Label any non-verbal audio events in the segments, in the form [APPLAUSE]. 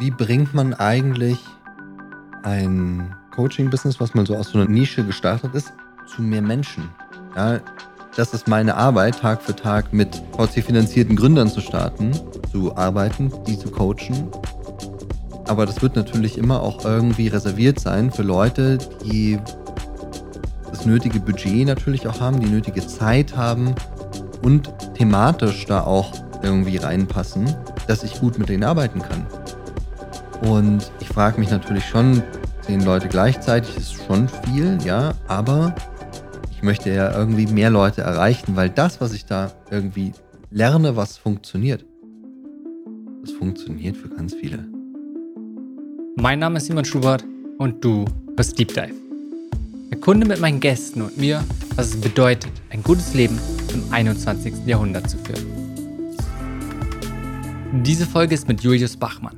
wie bringt man eigentlich ein Coaching-Business, was mal so aus so einer Nische gestartet ist, zu mehr Menschen? Ja, das ist meine Arbeit, Tag für Tag mit VC-finanzierten Gründern zu starten, zu arbeiten, die zu coachen. Aber das wird natürlich immer auch irgendwie reserviert sein für Leute, die das nötige Budget natürlich auch haben, die nötige Zeit haben und thematisch da auch irgendwie reinpassen, dass ich gut mit denen arbeiten kann. Und ich frage mich natürlich schon, zehn Leute gleichzeitig ist schon viel, ja, aber ich möchte ja irgendwie mehr Leute erreichen, weil das, was ich da irgendwie lerne, was funktioniert, das funktioniert für ganz viele. Mein Name ist Simon Schubert und du hörst Deep Dive. Erkunde mit meinen Gästen und mir, was es bedeutet, ein gutes Leben im 21. Jahrhundert zu führen. Diese Folge ist mit Julius Bachmann.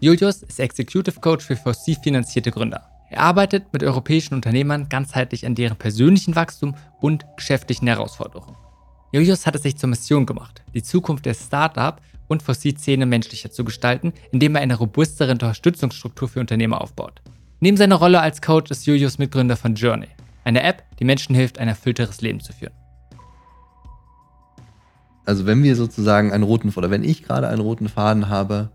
Julius ist Executive Coach für VC-finanzierte Gründer. Er arbeitet mit europäischen Unternehmern ganzheitlich an deren persönlichen Wachstum und geschäftlichen Herausforderungen. Julius hat es sich zur Mission gemacht, die Zukunft der Startup und VC-Szene menschlicher zu gestalten, indem er eine robustere Unterstützungsstruktur für Unternehmer aufbaut. Neben seiner Rolle als Coach ist Julius Mitgründer von Journey, eine App, die Menschen hilft, ein erfüllteres Leben zu führen. Also wenn wir sozusagen einen roten, oder wenn ich gerade einen roten Faden habe,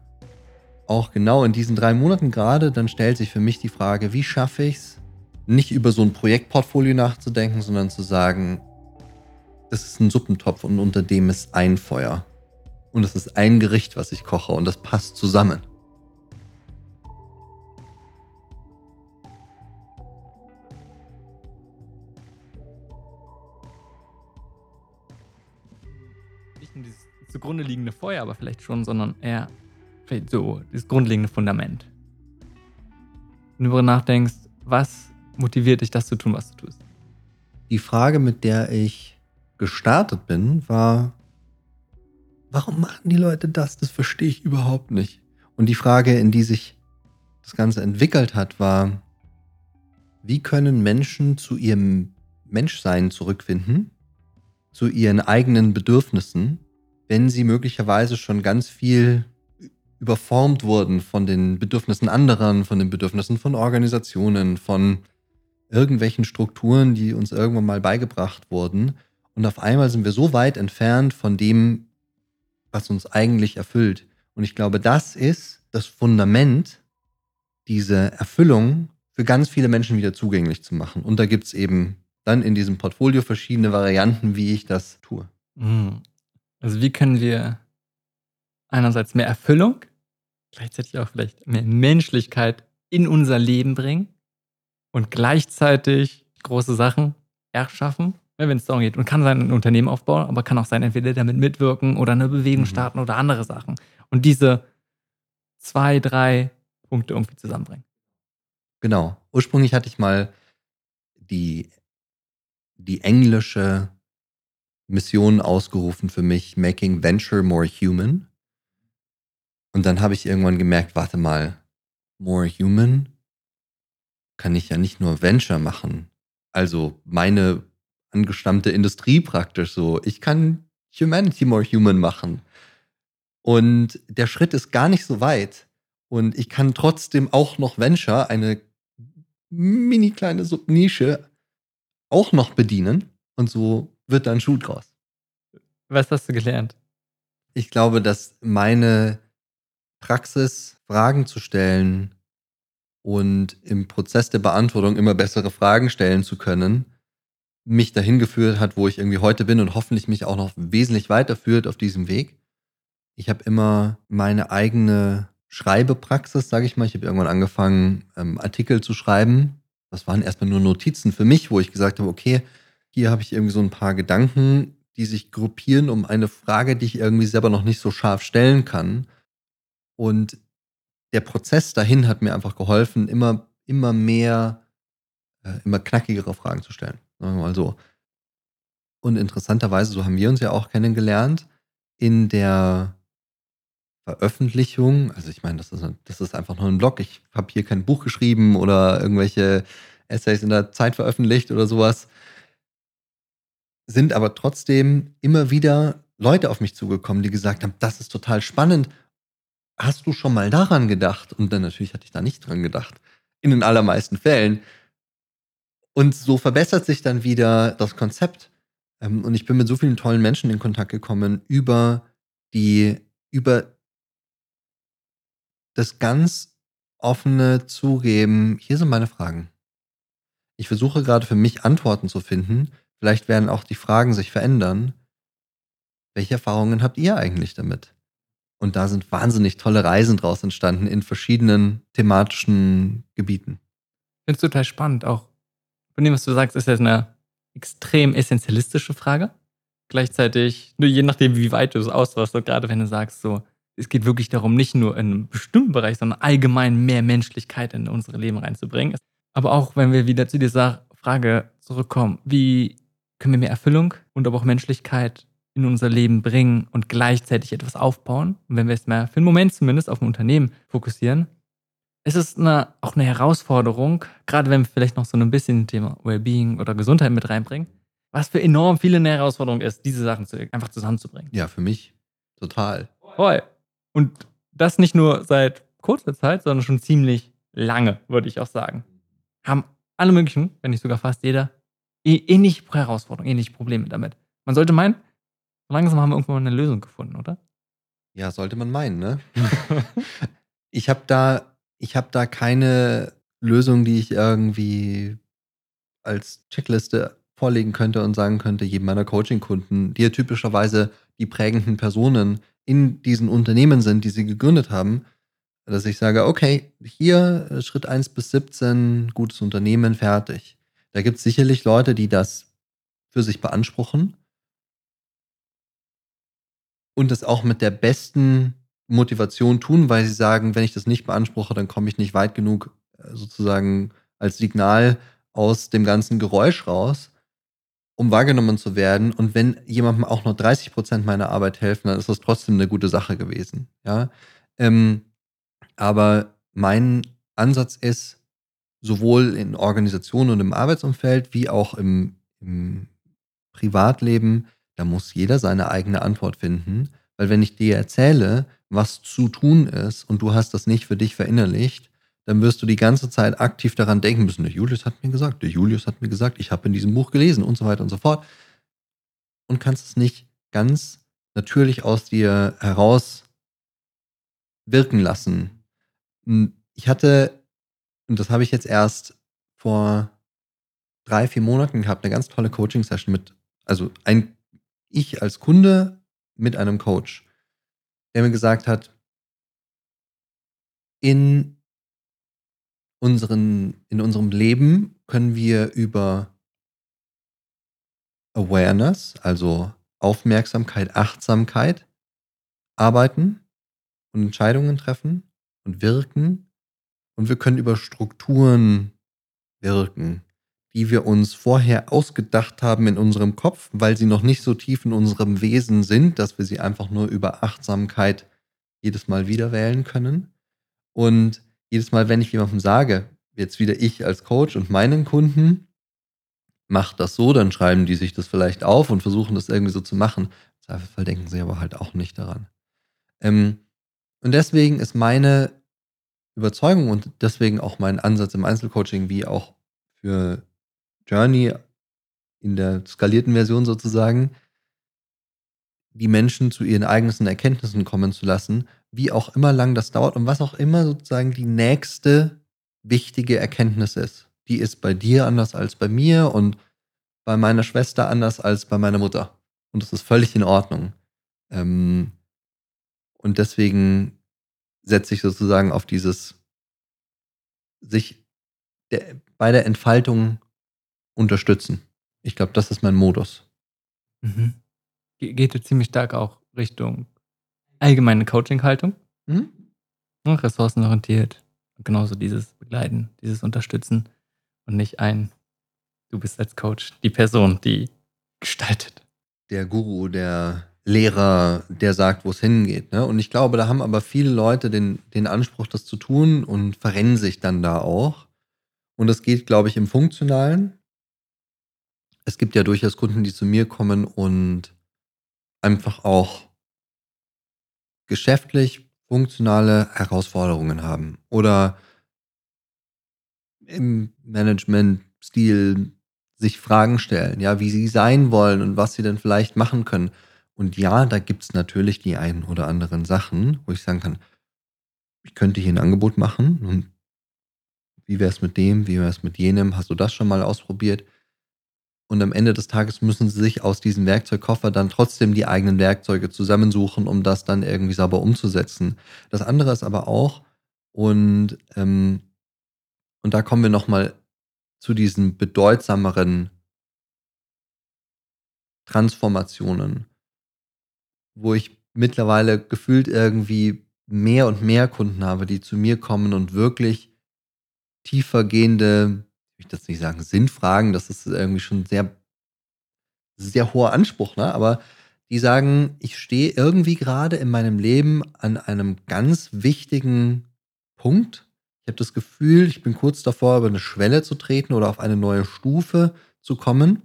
auch genau in diesen drei Monaten gerade, dann stellt sich für mich die Frage, wie schaffe ich es, nicht über so ein Projektportfolio nachzudenken, sondern zu sagen, das ist ein Suppentopf und unter dem ist ein Feuer. Und es ist ein Gericht, was ich koche und das passt zusammen. Nicht dieses zugrunde liegende Feuer, aber vielleicht schon, sondern eher so das grundlegende Fundament. Wenn du darüber nachdenkst, was motiviert dich, das zu tun, was du tust? Die Frage, mit der ich gestartet bin, war, warum machen die Leute das? Das verstehe ich überhaupt nicht. Und die Frage, in die sich das Ganze entwickelt hat, war, wie können Menschen zu ihrem Menschsein zurückfinden, zu ihren eigenen Bedürfnissen, wenn sie möglicherweise schon ganz viel überformt wurden von den Bedürfnissen anderen, von den Bedürfnissen von Organisationen, von irgendwelchen Strukturen, die uns irgendwann mal beigebracht wurden. Und auf einmal sind wir so weit entfernt von dem, was uns eigentlich erfüllt. Und ich glaube, das ist das Fundament, diese Erfüllung für ganz viele Menschen wieder zugänglich zu machen. Und da gibt es eben dann in diesem Portfolio verschiedene Varianten, wie ich das tue. Mhm. Also wie können wir einerseits mehr Erfüllung, gleichzeitig auch vielleicht mehr Menschlichkeit in unser Leben bringen und gleichzeitig große Sachen erschaffen, wenn es darum geht. Und kann sein ein Unternehmen aufbauen, aber kann auch sein, entweder damit mitwirken oder eine Bewegung mhm. starten oder andere Sachen. Und diese zwei, drei Punkte irgendwie zusammenbringen. Genau. Ursprünglich hatte ich mal die, die englische Mission ausgerufen für mich, Making Venture More Human. Und dann habe ich irgendwann gemerkt, warte mal, More Human kann ich ja nicht nur Venture machen. Also meine angestammte Industrie praktisch so. Ich kann Humanity More Human machen. Und der Schritt ist gar nicht so weit. Und ich kann trotzdem auch noch Venture, eine mini kleine Subnische, auch noch bedienen. Und so wird dann Schuh draus. Was hast du gelernt? Ich glaube, dass meine Praxis, Fragen zu stellen und im Prozess der Beantwortung immer bessere Fragen stellen zu können, mich dahin geführt hat, wo ich irgendwie heute bin und hoffentlich mich auch noch wesentlich weiterführt auf diesem Weg. Ich habe immer meine eigene Schreibepraxis, sage ich mal. Ich habe irgendwann angefangen, ähm, Artikel zu schreiben. Das waren erstmal nur Notizen für mich, wo ich gesagt habe, okay, hier habe ich irgendwie so ein paar Gedanken, die sich gruppieren um eine Frage, die ich irgendwie selber noch nicht so scharf stellen kann. Und der Prozess dahin hat mir einfach geholfen, immer, immer mehr, äh, immer knackigere Fragen zu stellen. Sagen wir mal so. Und interessanterweise, so haben wir uns ja auch kennengelernt, in der Veröffentlichung, also ich meine, das ist, das ist einfach nur ein Blog, ich habe hier kein Buch geschrieben oder irgendwelche Essays in der Zeit veröffentlicht oder sowas, sind aber trotzdem immer wieder Leute auf mich zugekommen, die gesagt haben, das ist total spannend. Hast du schon mal daran gedacht? Und dann natürlich hatte ich da nicht dran gedacht. In den allermeisten Fällen. Und so verbessert sich dann wieder das Konzept. Ähm, und ich bin mit so vielen tollen Menschen in Kontakt gekommen über die, über das ganz offene Zugeben. Hier sind meine Fragen. Ich versuche gerade für mich Antworten zu finden. Vielleicht werden auch die Fragen sich verändern. Welche Erfahrungen habt ihr eigentlich damit? Und da sind wahnsinnig tolle Reisen draus entstanden in verschiedenen thematischen Gebieten. Finde es total spannend. Auch von dem, was du sagst, ist jetzt eine extrem essentialistische Frage. Gleichzeitig, nur je nachdem, wie weit du es ausdrückst, gerade wenn du sagst, so, es geht wirklich darum, nicht nur in einem bestimmten Bereich, sondern allgemein mehr Menschlichkeit in unsere Leben reinzubringen. Aber auch wenn wir wieder zu dieser Frage zurückkommen, wie können wir mehr Erfüllung und aber auch Menschlichkeit in unser Leben bringen und gleichzeitig etwas aufbauen. Und wenn wir es mal für einen Moment zumindest auf ein Unternehmen fokussieren, ist es eine, auch eine Herausforderung, gerade wenn wir vielleicht noch so ein bisschen Thema Wellbeing oder Gesundheit mit reinbringen, was für enorm viele eine Herausforderung ist, diese Sachen zu, einfach zusammenzubringen. Ja, für mich total. Voll. Und das nicht nur seit kurzer Zeit, sondern schon ziemlich lange, würde ich auch sagen. Haben alle möglichen, wenn nicht sogar fast jeder, ähnliche Herausforderungen, ähnliche Probleme damit. Man sollte meinen, Langsam haben wir irgendwann eine Lösung gefunden, oder? Ja, sollte man meinen, ne? [LAUGHS] ich habe da, ich habe da keine Lösung, die ich irgendwie als Checkliste vorlegen könnte und sagen könnte, jedem meiner Coaching-Kunden, die ja typischerweise die prägenden Personen in diesen Unternehmen sind, die sie gegründet haben, dass ich sage, okay, hier äh, Schritt 1 bis 17, gutes Unternehmen, fertig. Da gibt es sicherlich Leute, die das für sich beanspruchen und das auch mit der besten Motivation tun, weil sie sagen, wenn ich das nicht beanspruche, dann komme ich nicht weit genug äh, sozusagen als Signal aus dem ganzen Geräusch raus, um wahrgenommen zu werden. Und wenn jemandem auch nur 30 Prozent meiner Arbeit helfen, dann ist das trotzdem eine gute Sache gewesen. Ja, ähm, aber mein Ansatz ist, sowohl in Organisationen und im Arbeitsumfeld wie auch im, im Privatleben, da muss jeder seine eigene Antwort finden. Weil wenn ich dir erzähle, was zu tun ist und du hast das nicht für dich verinnerlicht, dann wirst du die ganze Zeit aktiv daran denken müssen, der Julius hat mir gesagt, der Julius hat mir gesagt, ich habe in diesem Buch gelesen und so weiter und so fort. Und kannst es nicht ganz natürlich aus dir heraus wirken lassen. Hm, ich hatte, und das habe ich jetzt erst vor drei, vier Monaten gehabt, eine ganz tolle Coaching-Session mit, also ein ich als Kunde mit einem Coach, der mir gesagt hat, in, unseren, in unserem Leben können wir über Awareness, also Aufmerksamkeit, Achtsamkeit arbeiten und Entscheidungen treffen und wirken. Und wir können über Strukturen wirken die wir uns vorher ausgedacht haben in unserem Kopf, weil sie noch nicht so tief in unserem Wesen sind, dass wir sie einfach nur über Achtsamkeit jedes Mal wieder wählen können. Und jedes Mal, wenn ich jemandem sage, jetzt wieder ich als Coach und meinen Kunden, macht das so, dann schreiben die sich das vielleicht auf und versuchen das irgendwie so zu machen. Im Zweifelsfall denken sie aber halt auch nicht daran. Ähm, und deswegen ist meine Überzeugung und deswegen auch mein Ansatz im Einzelcoaching wie auch für Journey in der skalierten Version sozusagen, die Menschen zu ihren eigenen Erkenntnissen kommen zu lassen, wie auch immer lang das dauert und was auch immer sozusagen die nächste wichtige Erkenntnis ist. Die ist bei dir anders als bei mir und bei meiner Schwester anders als bei meiner Mutter. Und das ist völlig in Ordnung. Ähm, und deswegen setze ich sozusagen auf dieses sich bei der Entfaltung unterstützen. Ich glaube, das ist mein Modus. Mhm. Geht jetzt ziemlich stark auch Richtung allgemeine Coaching-Haltung. Mhm. Ressourcenorientiert. Genauso dieses Begleiten, dieses Unterstützen und nicht ein, du bist als Coach die Person, die gestaltet. Der Guru, der Lehrer, der sagt, wo es hingeht. Ne? Und ich glaube, da haben aber viele Leute den, den Anspruch, das zu tun und verrennen sich dann da auch. Und das geht, glaube ich, im Funktionalen es gibt ja durchaus Kunden, die zu mir kommen und einfach auch geschäftlich funktionale Herausforderungen haben oder im Management-Stil sich Fragen stellen, ja, wie sie sein wollen und was sie denn vielleicht machen können. Und ja, da gibt es natürlich die einen oder anderen Sachen, wo ich sagen kann, ich könnte hier ein Angebot machen und wie wäre es mit dem, wie wäre es mit jenem, hast du das schon mal ausprobiert? Und am Ende des Tages müssen sie sich aus diesem Werkzeugkoffer dann trotzdem die eigenen Werkzeuge zusammensuchen, um das dann irgendwie sauber umzusetzen. Das andere ist aber auch, und, ähm, und da kommen wir nochmal zu diesen bedeutsameren Transformationen, wo ich mittlerweile gefühlt irgendwie mehr und mehr Kunden habe, die zu mir kommen und wirklich tiefergehende ich das nicht sagen, Sinnfragen, das ist irgendwie schon sehr, sehr hoher Anspruch, ne? Aber die sagen, ich stehe irgendwie gerade in meinem Leben an einem ganz wichtigen Punkt. Ich habe das Gefühl, ich bin kurz davor, über eine Schwelle zu treten oder auf eine neue Stufe zu kommen.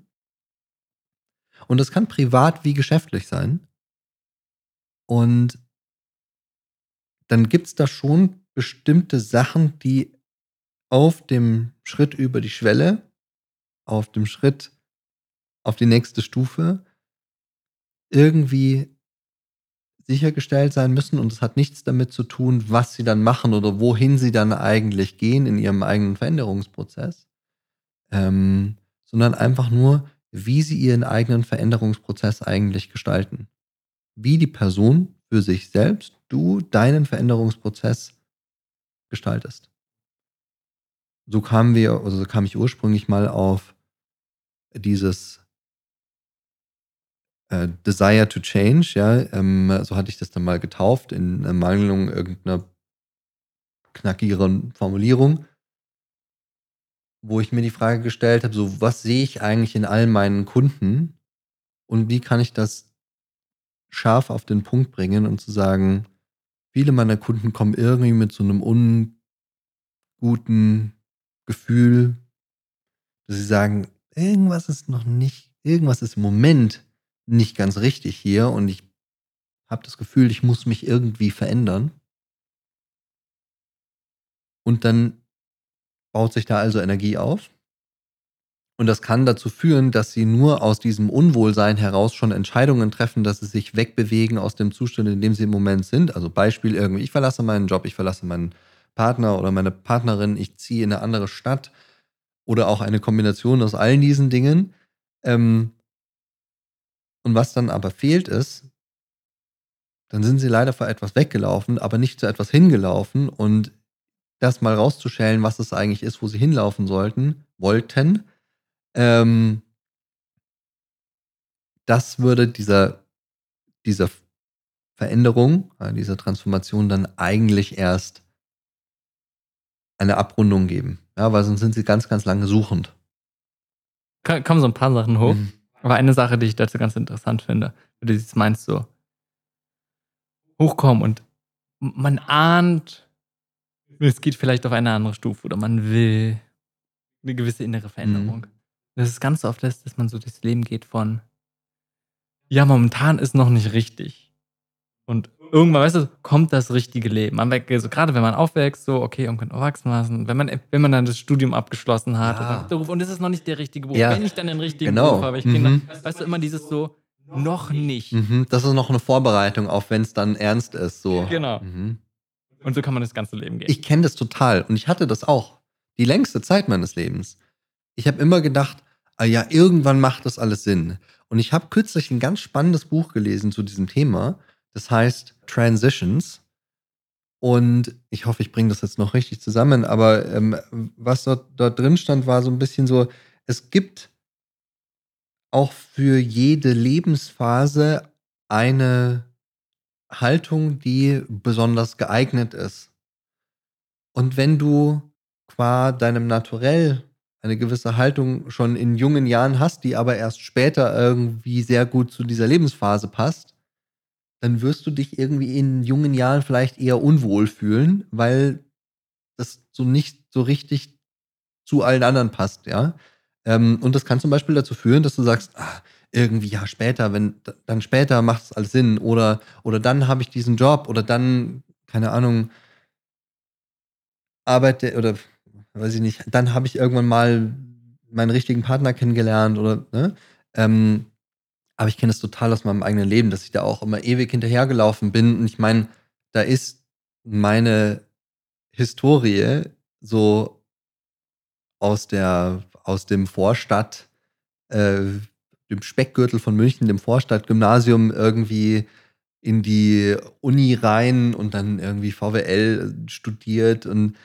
Und das kann privat wie geschäftlich sein. Und dann gibt es da schon bestimmte Sachen, die auf dem Schritt über die Schwelle, auf dem Schritt auf die nächste Stufe irgendwie sichergestellt sein müssen und es hat nichts damit zu tun, was sie dann machen oder wohin sie dann eigentlich gehen in ihrem eigenen Veränderungsprozess, ähm, sondern einfach nur, wie sie ihren eigenen Veränderungsprozess eigentlich gestalten. Wie die Person für sich selbst, du deinen Veränderungsprozess gestaltest so kamen wir, also so kam ich ursprünglich mal auf dieses äh, Desire to Change, ja, ähm, so hatte ich das dann mal getauft in Mangelung irgendeiner knackigeren Formulierung, wo ich mir die Frage gestellt habe, so was sehe ich eigentlich in all meinen Kunden und wie kann ich das scharf auf den Punkt bringen und zu sagen, viele meiner Kunden kommen irgendwie mit so einem unguten Gefühl, dass sie sagen, irgendwas ist noch nicht, irgendwas ist im Moment nicht ganz richtig hier und ich habe das Gefühl, ich muss mich irgendwie verändern. Und dann baut sich da also Energie auf. Und das kann dazu führen, dass sie nur aus diesem Unwohlsein heraus schon Entscheidungen treffen, dass sie sich wegbewegen aus dem Zustand, in dem sie im Moment sind. Also Beispiel irgendwie, ich verlasse meinen Job, ich verlasse meinen Partner oder meine Partnerin, ich ziehe in eine andere Stadt oder auch eine Kombination aus allen diesen Dingen. Ähm, und was dann aber fehlt ist, dann sind sie leider vor etwas weggelaufen, aber nicht zu etwas hingelaufen und das mal rauszuschälen, was es eigentlich ist, wo sie hinlaufen sollten, wollten, ähm, das würde dieser, dieser Veränderung, dieser Transformation dann eigentlich erst eine Abrundung geben. Ja, weil sonst sind sie ganz, ganz lange suchend. Kommen so ein paar Sachen hoch. Mhm. Aber eine Sache, die ich dazu ganz interessant finde, wie du jetzt meinst, so hochkommen und man ahnt, es geht vielleicht auf eine andere Stufe oder man will eine gewisse innere Veränderung. Mhm. Das ist ganz oft das, dass man so durchs Leben geht von, ja, momentan ist noch nicht richtig. Und irgendwann, weißt du, kommt das richtige Leben. Man, also gerade wenn man aufwächst, so, okay, und könnte erwachsen lassen, wenn man, wenn man dann das Studium abgeschlossen hat ja. und, und es ist noch nicht der richtige Beruf, ja. wenn ich dann den richtigen genau. Beruf habe, ich mhm. Kinder, weißt du, immer dieses so, noch nicht. Mhm. Das ist noch eine Vorbereitung, auch wenn es dann ernst ist. So. Genau. Mhm. Und so kann man das ganze Leben gehen. Ich kenne das total und ich hatte das auch. Die längste Zeit meines Lebens. Ich habe immer gedacht, ah ja, irgendwann macht das alles Sinn. Und ich habe kürzlich ein ganz spannendes Buch gelesen zu diesem Thema. Das heißt Transitions. Und ich hoffe, ich bringe das jetzt noch richtig zusammen, aber ähm, was dort, dort drin stand, war so ein bisschen so, es gibt auch für jede Lebensphase eine Haltung, die besonders geeignet ist. Und wenn du qua deinem Naturell eine gewisse Haltung schon in jungen Jahren hast, die aber erst später irgendwie sehr gut zu dieser Lebensphase passt, dann wirst du dich irgendwie in jungen Jahren vielleicht eher unwohl fühlen, weil das so nicht so richtig zu allen anderen passt, ja. Ähm, und das kann zum Beispiel dazu führen, dass du sagst, ah, irgendwie ja später, wenn dann später macht es alles Sinn oder oder dann habe ich diesen Job oder dann keine Ahnung, arbeite oder weiß ich nicht, dann habe ich irgendwann mal meinen richtigen Partner kennengelernt oder, ne? Ähm, aber ich kenne es total aus meinem eigenen Leben, dass ich da auch immer ewig hinterhergelaufen bin. Und ich meine, da ist meine Historie so aus der, aus dem Vorstadt, äh, dem Speckgürtel von München, dem Vorstadtgymnasium irgendwie in die Uni rein und dann irgendwie VWL studiert und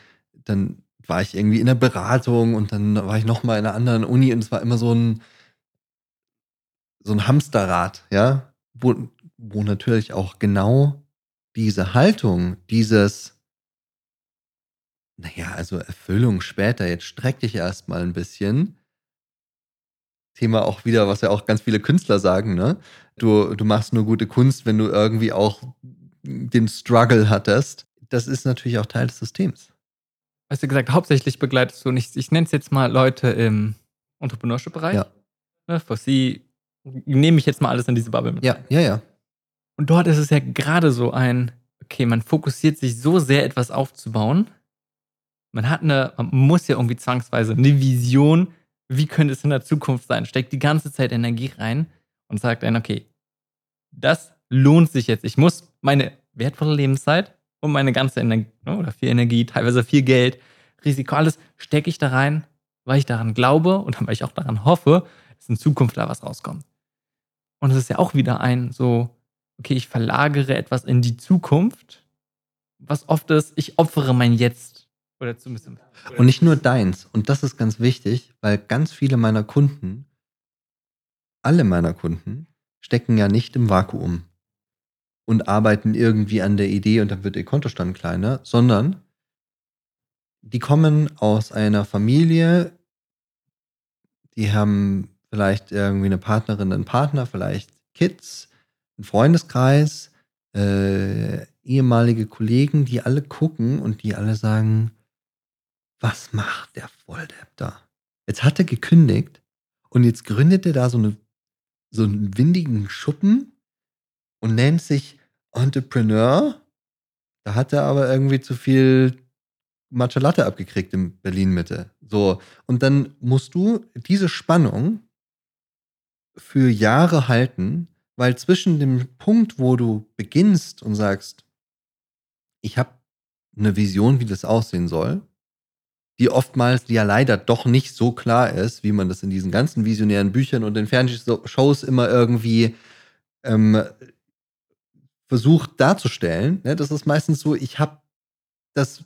dann war ich irgendwie in der Beratung und dann war ich noch mal in einer anderen Uni und es war immer so ein so ein Hamsterrad, ja, wo, wo natürlich auch genau diese Haltung, dieses naja, also Erfüllung später, jetzt streck dich erstmal ein bisschen. Thema auch wieder, was ja auch ganz viele Künstler sagen, ne? Du, du machst nur gute Kunst, wenn du irgendwie auch den Struggle hattest. Das ist natürlich auch Teil des Systems. Hast du gesagt, hauptsächlich begleitest du, und ich, nenne es jetzt mal Leute im Entrepreneurship-Bereich. Ja. Ne, für sie nehme ich jetzt mal alles in diese Bubble mit. Ja, ja, ja. Und dort ist es ja gerade so ein, okay, man fokussiert sich so sehr, etwas aufzubauen, man hat eine, man muss ja irgendwie zwangsweise eine Vision, wie könnte es in der Zukunft sein, steckt die ganze Zeit Energie rein und sagt dann, okay, das lohnt sich jetzt. Ich muss meine wertvolle Lebenszeit und meine ganze Energie ne, oder viel Energie, teilweise viel Geld, Risiko, alles stecke ich da rein, weil ich daran glaube und weil ich auch daran hoffe, dass in Zukunft da was rauskommt. Und es ist ja auch wieder ein so, okay, ich verlagere etwas in die Zukunft, was oft ist, ich opfere mein Jetzt oder zumindest. Und nicht nur deins. Und das ist ganz wichtig, weil ganz viele meiner Kunden, alle meiner Kunden, stecken ja nicht im Vakuum und arbeiten irgendwie an der Idee und dann wird ihr Kontostand kleiner, sondern die kommen aus einer Familie, die haben vielleicht irgendwie eine Partnerin, einen Partner, vielleicht Kids, einen Freundeskreis, äh, ehemalige Kollegen, die alle gucken und die alle sagen, was macht der Volldepp da? Jetzt hat er gekündigt und jetzt gründet er da so, eine, so einen windigen Schuppen und nennt sich Entrepreneur. Da hat er aber irgendwie zu viel Matcha Latte abgekriegt in Berlin Mitte. So. Und dann musst du diese Spannung für Jahre halten, weil zwischen dem Punkt, wo du beginnst und sagst, ich habe eine Vision, wie das aussehen soll, die oftmals ja leider doch nicht so klar ist, wie man das in diesen ganzen visionären Büchern und den Fernsehshows immer irgendwie ähm, versucht darzustellen. Ne? Das ist meistens so, ich habe das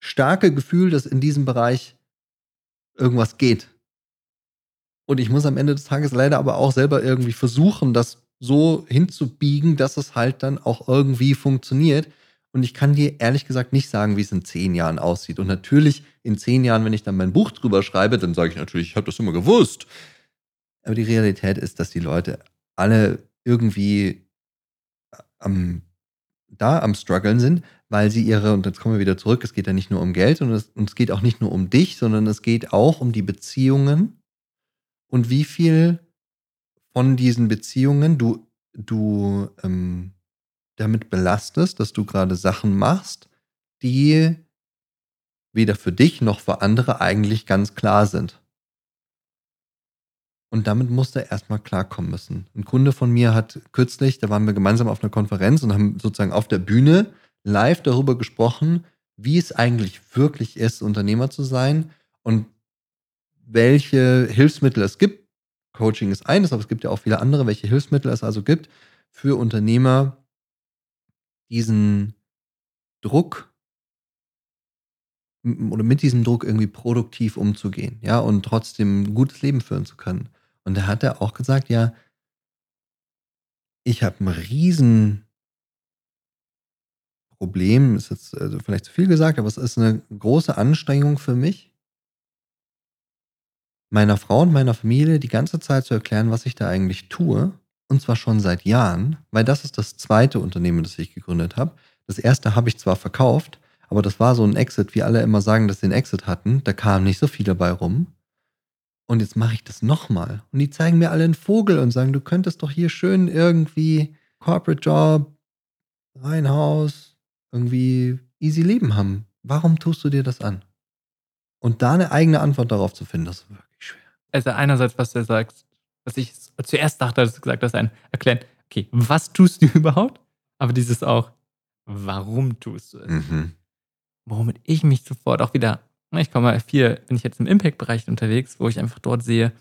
starke Gefühl, dass in diesem Bereich irgendwas geht. Und ich muss am Ende des Tages leider aber auch selber irgendwie versuchen, das so hinzubiegen, dass es halt dann auch irgendwie funktioniert. Und ich kann dir ehrlich gesagt nicht sagen, wie es in zehn Jahren aussieht. Und natürlich in zehn Jahren, wenn ich dann mein Buch drüber schreibe, dann sage ich natürlich, ich habe das immer gewusst. Aber die Realität ist, dass die Leute alle irgendwie am, da am struggeln sind, weil sie ihre, und jetzt kommen wir wieder zurück, es geht ja nicht nur um Geld und es, und es geht auch nicht nur um dich, sondern es geht auch um die Beziehungen und wie viel von diesen Beziehungen du, du ähm, damit belastest, dass du gerade Sachen machst, die weder für dich noch für andere eigentlich ganz klar sind. Und damit musste er erstmal klarkommen müssen. Ein Kunde von mir hat kürzlich, da waren wir gemeinsam auf einer Konferenz und haben sozusagen auf der Bühne live darüber gesprochen, wie es eigentlich wirklich ist, Unternehmer zu sein und welche Hilfsmittel es gibt. Coaching ist eines, aber es gibt ja auch viele andere, welche Hilfsmittel es also gibt für Unternehmer, diesen Druck oder mit diesem Druck irgendwie produktiv umzugehen, ja, und trotzdem ein gutes Leben führen zu können. Und da hat er auch gesagt, ja, ich habe ein riesen Problem, ist jetzt also vielleicht zu viel gesagt, aber es ist eine große Anstrengung für mich, meiner Frau und meiner Familie die ganze Zeit zu erklären, was ich da eigentlich tue und zwar schon seit Jahren, weil das ist das zweite Unternehmen, das ich gegründet habe. Das erste habe ich zwar verkauft, aber das war so ein Exit, wie alle immer sagen, dass sie einen Exit hatten. Da kamen nicht so viel dabei rum. Und jetzt mache ich das nochmal. Und die zeigen mir alle einen Vogel und sagen, du könntest doch hier schön irgendwie Corporate Job, Reihenhaus, irgendwie easy Leben haben. Warum tust du dir das an? Und da eine eigene Antwort darauf zu finden, das ist. Also einerseits, was du sagst, was ich zuerst dachte, als du gesagt hast, ein Erklären, okay, was tust du [LAUGHS] überhaupt? Aber dieses auch, warum tust du es? Mhm. Womit ich mich sofort auch wieder, ich komme viel, bin ich jetzt im Impact-Bereich unterwegs, wo ich einfach dort sehe,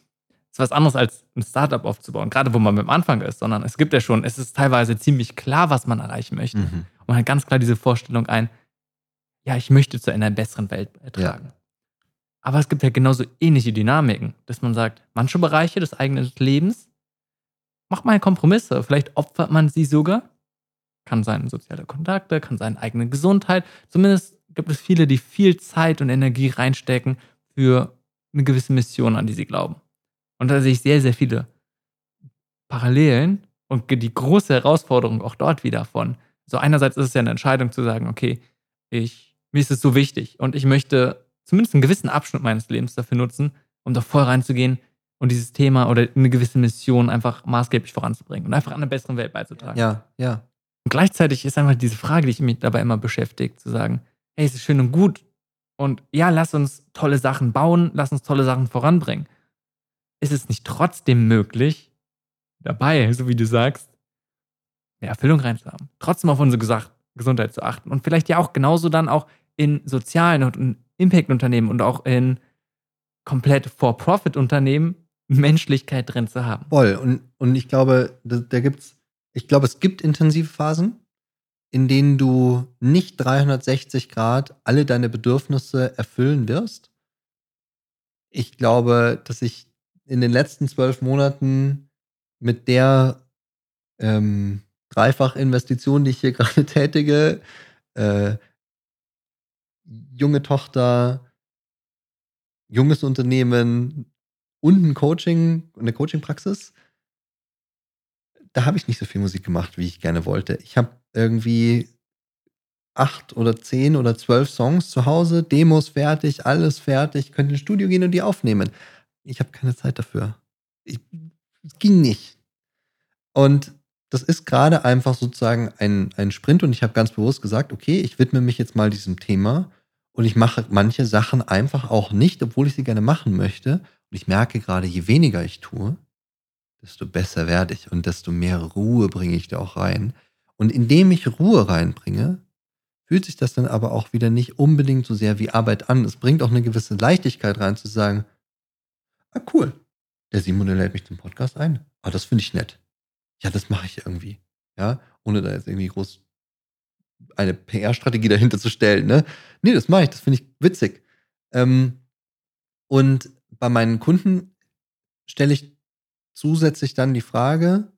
es ist was anderes als ein Startup aufzubauen, gerade wo man beim Anfang ist, sondern es gibt ja schon, es ist teilweise ziemlich klar, was man erreichen möchte. Mhm. Und man hat ganz klar diese Vorstellung ein, ja, ich möchte zu einer besseren Welt beitragen. Ja. Aber es gibt ja genauso ähnliche Dynamiken, dass man sagt, manche Bereiche des eigenen Lebens macht man Kompromisse, vielleicht opfert man sie sogar. Kann sein soziale Kontakte, kann sein eigene Gesundheit. Zumindest gibt es viele, die viel Zeit und Energie reinstecken für eine gewisse Mission, an die sie glauben. Und da sehe ich sehr, sehr viele Parallelen und die große Herausforderung auch dort wieder von. So einerseits ist es ja eine Entscheidung zu sagen, okay, ich, mir ist es so wichtig und ich möchte zumindest einen gewissen Abschnitt meines Lebens dafür nutzen, um da voll reinzugehen und dieses Thema oder eine gewisse Mission einfach maßgeblich voranzubringen und einfach an eine bessere Welt beizutragen. Ja, ja. Und gleichzeitig ist einfach diese Frage, die mich dabei immer beschäftigt, zu sagen, hey, es ist schön und gut und ja, lass uns tolle Sachen bauen, lass uns tolle Sachen voranbringen. Ist es nicht trotzdem möglich, dabei, so wie du sagst, eine Erfüllung reinzuhaben, trotzdem auf unsere Gesundheit zu achten und vielleicht ja auch genauso dann auch in sozialen und Impact-Unternehmen und auch in komplett For-Profit-Unternehmen Menschlichkeit drin zu haben. Voll. Und, und ich glaube, da, da gibt's, ich glaube, es gibt intensive Phasen, in denen du nicht 360 Grad alle deine Bedürfnisse erfüllen wirst. Ich glaube, dass ich in den letzten zwölf Monaten mit der ähm, Dreifach-Investition, die ich hier [LAUGHS] gerade tätige, äh, junge Tochter, junges Unternehmen und ein Coaching, eine Coaching-Praxis. Da habe ich nicht so viel Musik gemacht, wie ich gerne wollte. Ich habe irgendwie acht oder zehn oder zwölf Songs zu Hause, Demos fertig, alles fertig, könnte ins Studio gehen und die aufnehmen. Ich habe keine Zeit dafür. Ich, es ging nicht. Und das ist gerade einfach sozusagen ein, ein Sprint und ich habe ganz bewusst gesagt, okay, ich widme mich jetzt mal diesem Thema und ich mache manche Sachen einfach auch nicht, obwohl ich sie gerne machen möchte. Und ich merke gerade, je weniger ich tue, desto besser werde ich und desto mehr Ruhe bringe ich da auch rein. Und indem ich Ruhe reinbringe, fühlt sich das dann aber auch wieder nicht unbedingt so sehr wie Arbeit an. Es bringt auch eine gewisse Leichtigkeit rein zu sagen, ah cool, der Simon lädt mich zum Podcast ein. Ah, das finde ich nett. Ja, das mache ich irgendwie. Ja, ohne da jetzt irgendwie groß eine PR-Strategie dahinter zu stellen. Ne? Nee, das mache ich, das finde ich witzig. Ähm, und bei meinen Kunden stelle ich zusätzlich dann die Frage,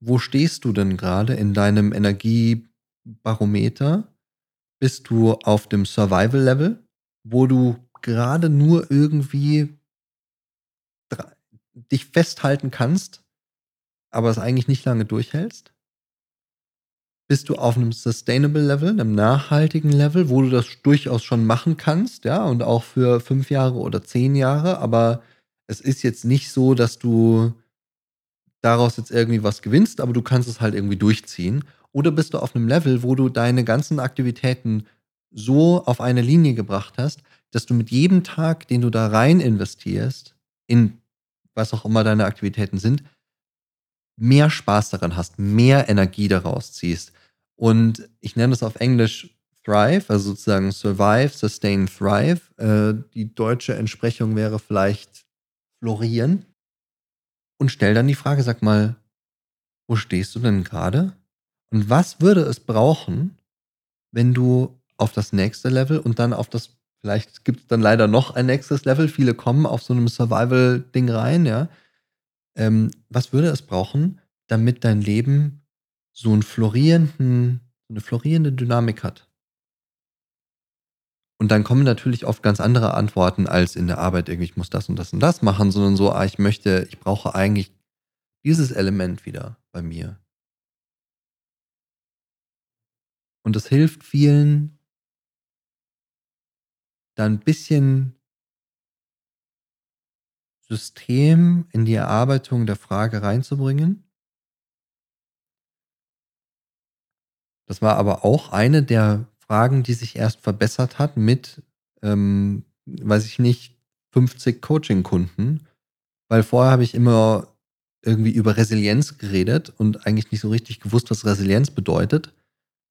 wo stehst du denn gerade in deinem Energiebarometer? Bist du auf dem Survival-Level, wo du gerade nur irgendwie dich festhalten kannst, aber es eigentlich nicht lange durchhältst? Bist du auf einem sustainable Level, einem nachhaltigen Level, wo du das durchaus schon machen kannst, ja, und auch für fünf Jahre oder zehn Jahre, aber es ist jetzt nicht so, dass du daraus jetzt irgendwie was gewinnst, aber du kannst es halt irgendwie durchziehen. Oder bist du auf einem Level, wo du deine ganzen Aktivitäten so auf eine Linie gebracht hast, dass du mit jedem Tag, den du da rein investierst, in was auch immer deine Aktivitäten sind, mehr Spaß daran hast, mehr Energie daraus ziehst, und ich nenne das auf Englisch Thrive, also sozusagen Survive, Sustain, Thrive. Äh, die deutsche Entsprechung wäre vielleicht florieren. Und stell dann die Frage, sag mal, wo stehst du denn gerade? Und was würde es brauchen, wenn du auf das nächste Level und dann auf das, vielleicht gibt es dann leider noch ein nächstes Level, viele kommen auf so einem Survival-Ding rein, ja. Ähm, was würde es brauchen, damit dein Leben so einen florierenden, eine florierende Dynamik hat. Und dann kommen natürlich oft ganz andere Antworten als in der Arbeit, irgendwie, ich muss das und das und das machen, sondern so, ah, ich möchte, ich brauche eigentlich dieses Element wieder bei mir. Und es hilft vielen, da ein bisschen System in die Erarbeitung der Frage reinzubringen. Das war aber auch eine der Fragen, die sich erst verbessert hat mit, ähm, weiß ich nicht, 50 Coaching-Kunden. Weil vorher habe ich immer irgendwie über Resilienz geredet und eigentlich nicht so richtig gewusst, was Resilienz bedeutet.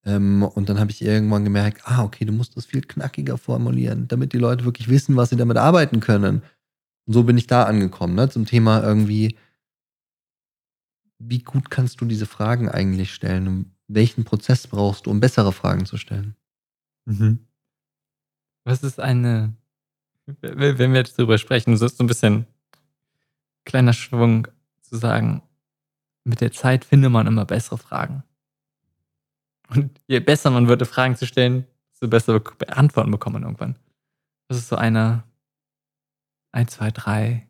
Ähm, und dann habe ich irgendwann gemerkt, ah, okay, du musst das viel knackiger formulieren, damit die Leute wirklich wissen, was sie damit arbeiten können. Und so bin ich da angekommen, ne, zum Thema irgendwie, wie gut kannst du diese Fragen eigentlich stellen welchen Prozess brauchst du, um bessere Fragen zu stellen? Mhm. Was ist eine, wenn wir jetzt darüber sprechen, so ist so ein bisschen kleiner Schwung zu sagen, mit der Zeit findet man immer bessere Fragen. Und je besser man würde, Fragen zu stellen, desto bessere Antworten bekommt man irgendwann. Das ist so eine, ein, zwei, drei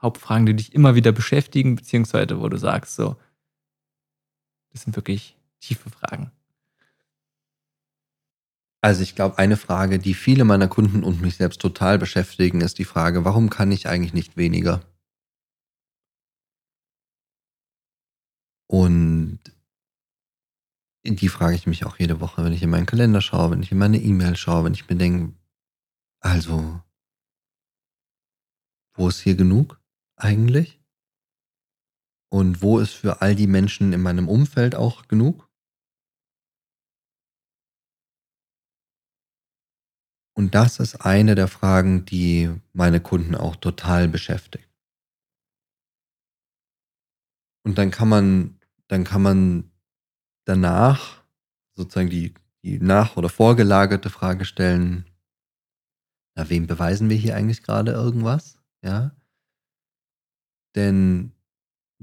Hauptfragen, die dich immer wieder beschäftigen, beziehungsweise wo du sagst, so, das sind wirklich tiefe Fragen. Also ich glaube, eine Frage, die viele meiner Kunden und mich selbst total beschäftigen, ist die Frage, warum kann ich eigentlich nicht weniger? Und die frage ich mich auch jede Woche, wenn ich in meinen Kalender schaue, wenn ich in meine E-Mail schaue, wenn ich mir denke, also, wo ist hier genug? eigentlich? Und wo ist für all die Menschen in meinem Umfeld auch genug? Und das ist eine der Fragen, die meine Kunden auch total beschäftigt. Und dann kann man, dann kann man danach sozusagen die, die nach- oder vorgelagerte Frage stellen, na, wem beweisen wir hier eigentlich gerade irgendwas? Ja. Denn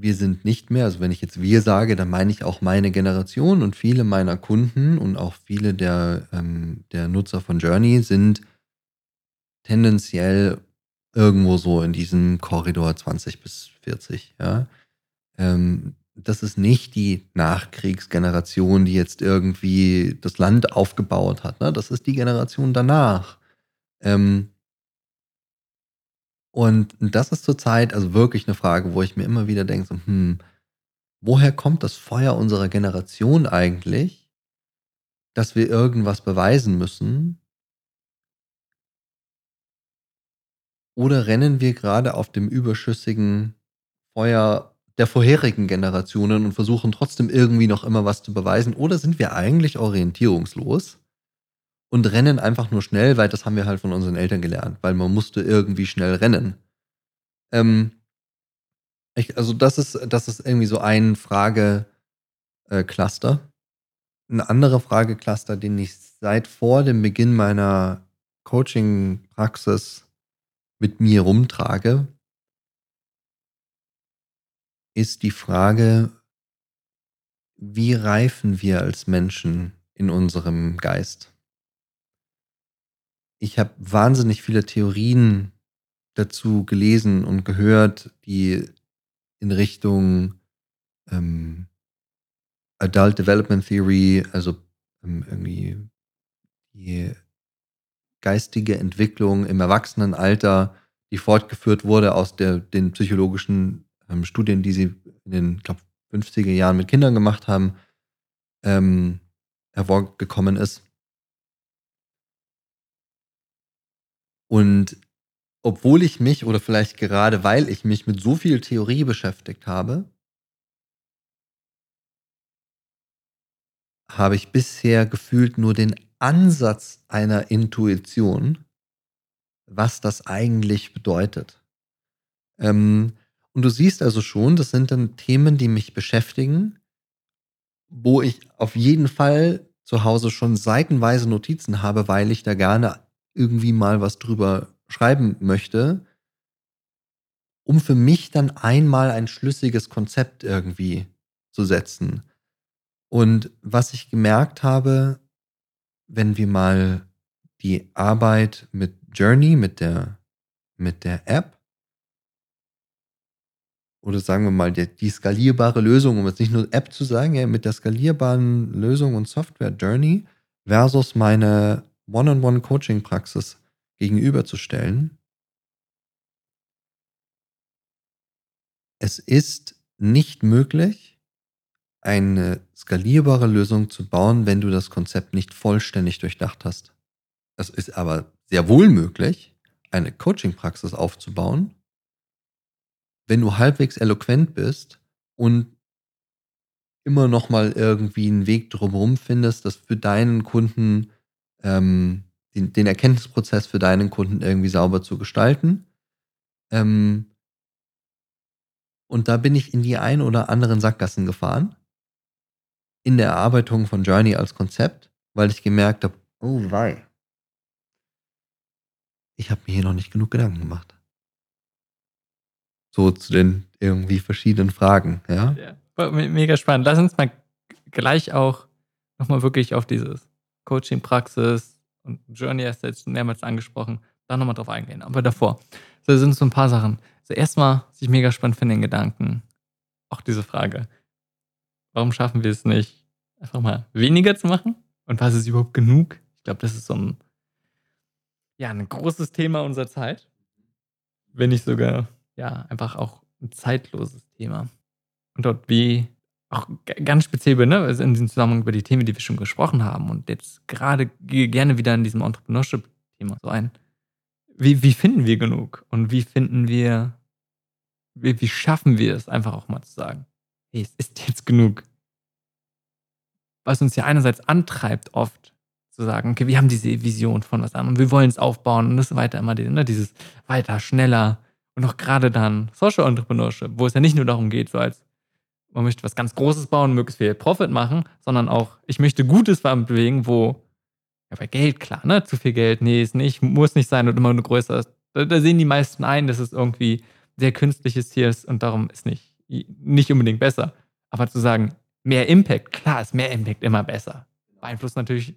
wir sind nicht mehr, also wenn ich jetzt wir sage, dann meine ich auch meine Generation und viele meiner Kunden und auch viele der, ähm, der Nutzer von Journey sind tendenziell irgendwo so in diesem Korridor 20 bis 40. Ja? Ähm, das ist nicht die Nachkriegsgeneration, die jetzt irgendwie das Land aufgebaut hat. Ne? Das ist die Generation danach. Ähm, und das ist zurzeit also wirklich eine Frage, wo ich mir immer wieder denke, so, hm, woher kommt das Feuer unserer Generation eigentlich, dass wir irgendwas beweisen müssen? Oder rennen wir gerade auf dem überschüssigen Feuer der vorherigen Generationen und versuchen trotzdem irgendwie noch immer was zu beweisen? Oder sind wir eigentlich orientierungslos und rennen einfach nur schnell, weil das haben wir halt von unseren Eltern gelernt, weil man musste irgendwie schnell rennen. Ähm, ich, also das ist, das ist irgendwie so ein Frage-Cluster. Äh, ein anderer Frage-Cluster, den ich seit vor dem Beginn meiner Coaching-Praxis mit mir rumtrage, ist die Frage, wie reifen wir als Menschen in unserem Geist? Ich habe wahnsinnig viele Theorien dazu gelesen und gehört, die in Richtung ähm, Adult Development Theory, also ähm, irgendwie die geistige Entwicklung im Erwachsenenalter, die fortgeführt wurde aus der, den psychologischen ähm, Studien, die sie in den, glaube 50er Jahren mit Kindern gemacht haben, ähm, hervorgekommen ist. Und obwohl ich mich oder vielleicht gerade weil ich mich mit so viel Theorie beschäftigt habe, habe ich bisher gefühlt nur den Ansatz einer Intuition, was das eigentlich bedeutet. Ähm, und du siehst also schon, das sind dann Themen, die mich beschäftigen, wo ich auf jeden Fall zu Hause schon seitenweise Notizen habe, weil ich da gerne irgendwie mal was drüber schreiben möchte, um für mich dann einmal ein schlüssiges Konzept irgendwie zu setzen. Und was ich gemerkt habe, wenn wir mal die Arbeit mit Journey, mit der, mit der App, oder sagen wir mal die, die skalierbare Lösung, um jetzt nicht nur App zu sagen, ja, mit der skalierbaren Lösung und Software Journey versus meine One-on-One-Coaching-Praxis gegenüberzustellen. Es ist nicht möglich, eine skalierbare Lösung zu bauen, wenn du das Konzept nicht vollständig durchdacht hast. Es ist aber sehr wohl möglich, eine Coaching-Praxis aufzubauen, wenn du halbwegs eloquent bist und immer noch mal irgendwie einen Weg drumherum findest, das für deinen Kunden, ähm, den, den, Erkenntnisprozess für deinen Kunden irgendwie sauber zu gestalten. Ähm, und da bin ich in die ein oder anderen Sackgassen gefahren. In der Erarbeitung von Journey als Konzept, weil ich gemerkt habe, oh wei, ich habe mir hier noch nicht genug Gedanken gemacht. So zu den irgendwie verschiedenen Fragen, ja. ja mega spannend. Lass uns mal gleich auch nochmal wirklich auf dieses Coaching-Praxis und Journey hast du jetzt mehrmals angesprochen, da nochmal drauf eingehen. Aber davor, da sind so ein paar Sachen. Also erstmal, was ich mega spannend finde, den Gedanken, auch diese Frage, warum schaffen wir es nicht, einfach mal weniger zu machen? Und was ist überhaupt genug? Ich glaube, das ist so ein, ja, ein großes Thema unserer Zeit. Wenn nicht sogar ja, einfach auch ein zeitloses Thema. Und dort wie auch ganz speziell ne, also in diesem Zusammenhang über die Themen, die wir schon gesprochen haben und jetzt gerade gerne wieder in diesem Entrepreneurship-Thema so ein. Wie, wie finden wir genug und wie finden wir, wie, wie schaffen wir es einfach auch mal zu sagen, hey, es ist jetzt genug. Was uns ja einerseits antreibt oft, zu sagen, okay, wir haben diese Vision von was an und wir wollen es aufbauen und das weiter immer, ne, dieses weiter, schneller, und auch gerade dann Social Entrepreneurship, wo es ja nicht nur darum geht, so als man möchte was ganz Großes bauen, möglichst viel Profit machen, sondern auch, ich möchte Gutes bewegen, wo, ja, bei Geld, klar, ne? Zu viel Geld, nee, ist nicht, muss nicht sein und immer nur größer ist. Da, da sehen die meisten ein, dass es irgendwie sehr künstliches Tier ist und darum ist nicht, nicht unbedingt besser. Aber zu sagen, mehr Impact, klar ist mehr Impact immer besser. Beeinflusst natürlich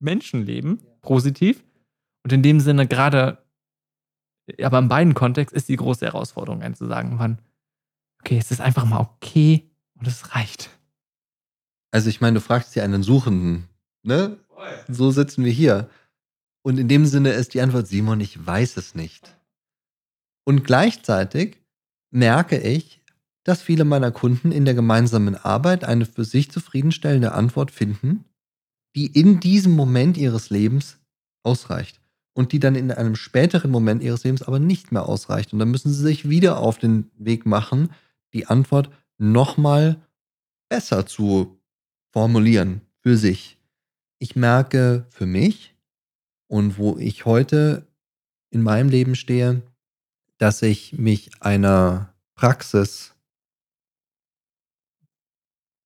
Menschenleben positiv. Und in dem Sinne, gerade aber in beiden Kontexten ist die große Herausforderung, zu sagen, wann, okay, es ist einfach mal okay und es reicht. Also ich meine, du fragst ja einen Suchenden, ne? So sitzen wir hier. Und in dem Sinne ist die Antwort, Simon, ich weiß es nicht. Und gleichzeitig merke ich, dass viele meiner Kunden in der gemeinsamen Arbeit eine für sich zufriedenstellende Antwort finden, die in diesem Moment ihres Lebens ausreicht und die dann in einem späteren Moment ihres Lebens aber nicht mehr ausreicht. Und dann müssen sie sich wieder auf den Weg machen, die Antwort nochmal besser zu formulieren für sich. Ich merke für mich und wo ich heute in meinem Leben stehe, dass ich mich einer Praxis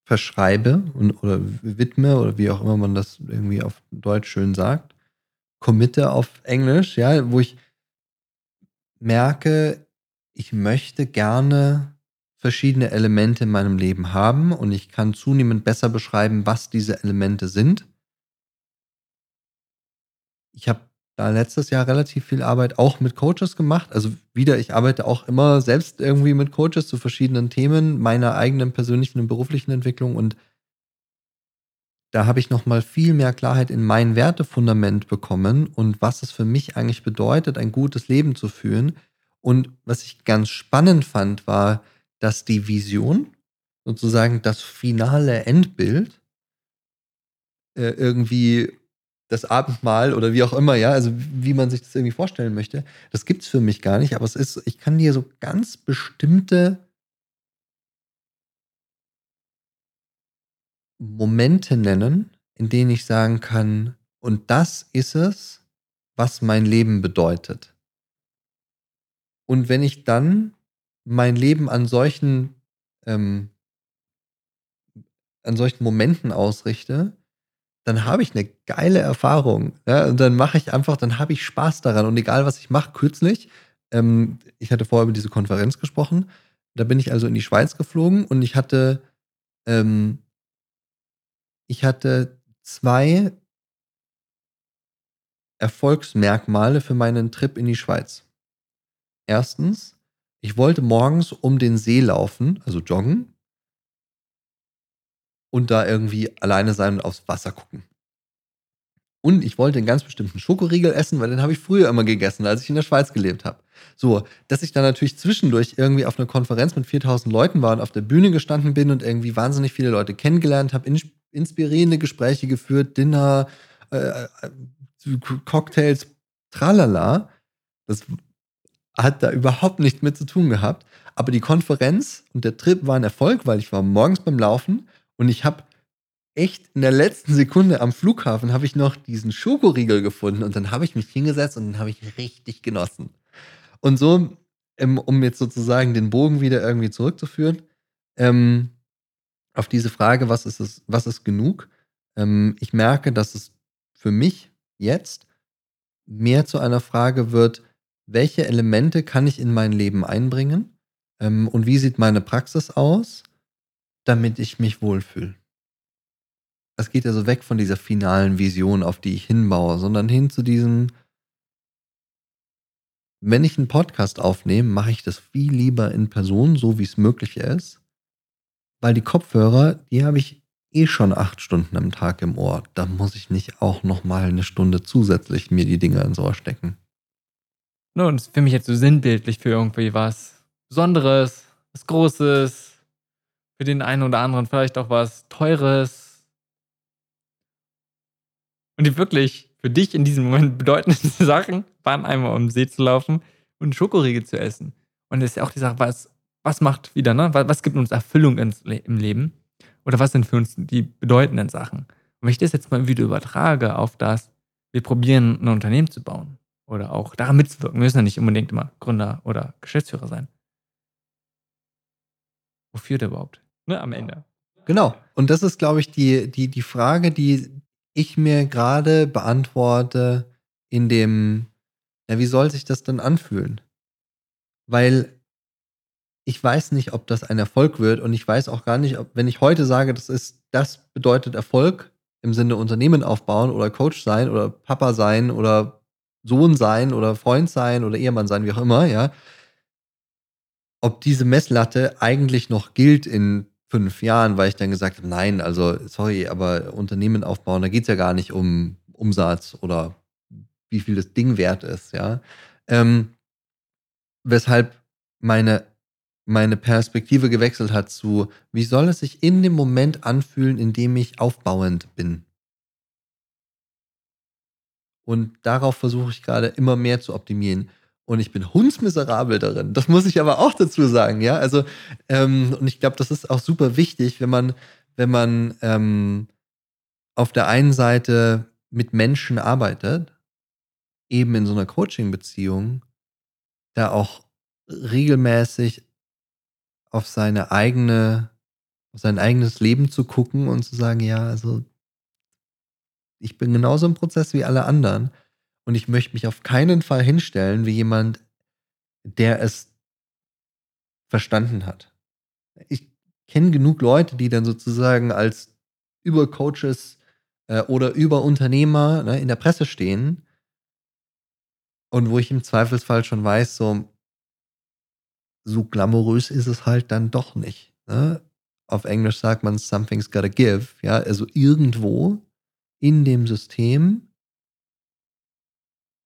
verschreibe und, oder widme oder wie auch immer man das irgendwie auf Deutsch schön sagt, committe auf Englisch, ja, wo ich merke, ich möchte gerne verschiedene Elemente in meinem Leben haben und ich kann zunehmend besser beschreiben, was diese Elemente sind. Ich habe da letztes Jahr relativ viel Arbeit auch mit Coaches gemacht. Also wieder, ich arbeite auch immer selbst irgendwie mit Coaches zu verschiedenen Themen meiner eigenen persönlichen und beruflichen Entwicklung und da habe ich noch mal viel mehr Klarheit in mein Wertefundament bekommen und was es für mich eigentlich bedeutet, ein gutes Leben zu führen. Und was ich ganz spannend fand, war, dass die Vision, sozusagen das finale Endbild, äh, irgendwie das Abendmahl oder wie auch immer, ja, also wie man sich das irgendwie vorstellen möchte, das gibt es für mich gar nicht, aber es ist, ich kann dir so ganz bestimmte Momente nennen, in denen ich sagen kann, und das ist es, was mein Leben bedeutet. Und wenn ich dann mein Leben an solchen, ähm, an solchen Momenten ausrichte, dann habe ich eine geile Erfahrung. Ja? Und dann mache ich einfach, dann habe ich Spaß daran. Und egal, was ich mache, kürzlich, ähm, ich hatte vorher über diese Konferenz gesprochen, da bin ich also in die Schweiz geflogen und ich hatte ähm, ich hatte zwei Erfolgsmerkmale für meinen Trip in die Schweiz. Erstens, ich wollte morgens um den See laufen, also joggen, und da irgendwie alleine sein und aufs Wasser gucken. Und ich wollte einen ganz bestimmten Schokoriegel essen, weil den habe ich früher immer gegessen, als ich in der Schweiz gelebt habe. So, dass ich dann natürlich zwischendurch irgendwie auf einer Konferenz mit 4000 Leuten war und auf der Bühne gestanden bin und irgendwie wahnsinnig viele Leute kennengelernt habe, inspirierende Gespräche geführt, Dinner, äh, äh, Cocktails, tralala. Das hat da überhaupt nichts mit zu tun gehabt. Aber die Konferenz und der Trip war ein Erfolg, weil ich war morgens beim Laufen und ich habe echt in der letzten Sekunde am Flughafen habe ich noch diesen Schokoriegel gefunden und dann habe ich mich hingesetzt und den habe ich richtig genossen. Und so, ähm, um jetzt sozusagen den Bogen wieder irgendwie zurückzuführen, ähm, auf diese Frage, was ist es, was ist genug? Ähm, ich merke, dass es für mich jetzt mehr zu einer Frage wird, welche Elemente kann ich in mein Leben einbringen ähm, und wie sieht meine Praxis aus, damit ich mich wohlfühle es geht ja so weg von dieser finalen Vision, auf die ich hinbaue, sondern hin zu diesem, wenn ich einen Podcast aufnehme, mache ich das viel lieber in Person, so wie es möglich ist, weil die Kopfhörer, die habe ich eh schon acht Stunden am Tag im Ohr. Da muss ich nicht auch noch mal eine Stunde zusätzlich mir die Dinger ins Ohr stecken. No, und das ist für mich jetzt so sinnbildlich für irgendwie was Besonderes, was Großes, für den einen oder anderen vielleicht auch was Teures, und die wirklich für dich in diesem Moment [LAUGHS] bedeutendsten [LAUGHS] Sachen waren einmal um den See zu laufen und einen Schokoriegel zu essen. Und das ist ja auch die Sache, was, was macht wieder, ne? Was, was gibt uns Erfüllung ins, im Leben? Oder was sind für uns die bedeutenden Sachen? Und wenn ich das jetzt mal wieder übertrage auf das, wir probieren ein Unternehmen zu bauen oder auch daran mitzuwirken, wir müssen ja nicht unbedingt immer Gründer oder Geschäftsführer sein. Wofür denn überhaupt? Ne, am Ende. Genau. Und das ist, glaube ich, die, die, die Frage, die, ich mir gerade beantworte in dem, ja, wie soll sich das denn anfühlen? Weil ich weiß nicht, ob das ein Erfolg wird und ich weiß auch gar nicht, ob, wenn ich heute sage, das ist, das bedeutet Erfolg im Sinne Unternehmen aufbauen oder Coach sein oder Papa sein oder Sohn sein oder Freund sein oder Ehemann sein, wie auch immer, ja. Ob diese Messlatte eigentlich noch gilt in fünf Jahren, weil ich dann gesagt habe, nein, also sorry, aber Unternehmen aufbauen, da geht es ja gar nicht um Umsatz oder wie viel das Ding wert ist, ja. Ähm, weshalb meine, meine Perspektive gewechselt hat zu, wie soll es sich in dem Moment anfühlen, in dem ich aufbauend bin? Und darauf versuche ich gerade immer mehr zu optimieren und ich bin hundsmiserabel darin. Das muss ich aber auch dazu sagen, ja. Also, ähm, und ich glaube, das ist auch super wichtig, wenn man, wenn man ähm, auf der einen Seite mit Menschen arbeitet, eben in so einer Coaching-Beziehung, da auch regelmäßig auf seine eigene, auf sein eigenes Leben zu gucken und zu sagen, ja, also ich bin genauso im Prozess wie alle anderen. Und ich möchte mich auf keinen Fall hinstellen wie jemand, der es verstanden hat. Ich kenne genug Leute, die dann sozusagen als Übercoaches äh, oder Überunternehmer ne, in der Presse stehen und wo ich im Zweifelsfall schon weiß, so, so glamourös ist es halt dann doch nicht. Ne? Auf Englisch sagt man, something's gotta give. Ja, also irgendwo in dem System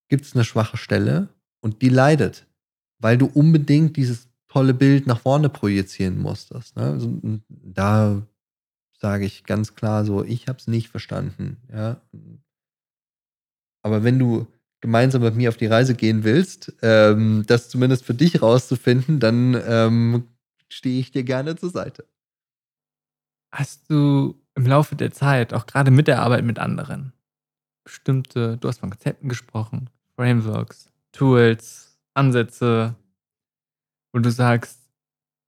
gibt es eine schwache Stelle und die leidet, weil du unbedingt dieses tolle Bild nach vorne projizieren musstest. Ne? Also, da sage ich ganz klar so, ich habe es nicht verstanden. Ja? Aber wenn du gemeinsam mit mir auf die Reise gehen willst, ähm, das zumindest für dich rauszufinden, dann ähm, stehe ich dir gerne zur Seite. Hast du im Laufe der Zeit, auch gerade mit der Arbeit mit anderen, bestimmte, du hast von Konzepten gesprochen, Frameworks, Tools, Ansätze, wo du sagst,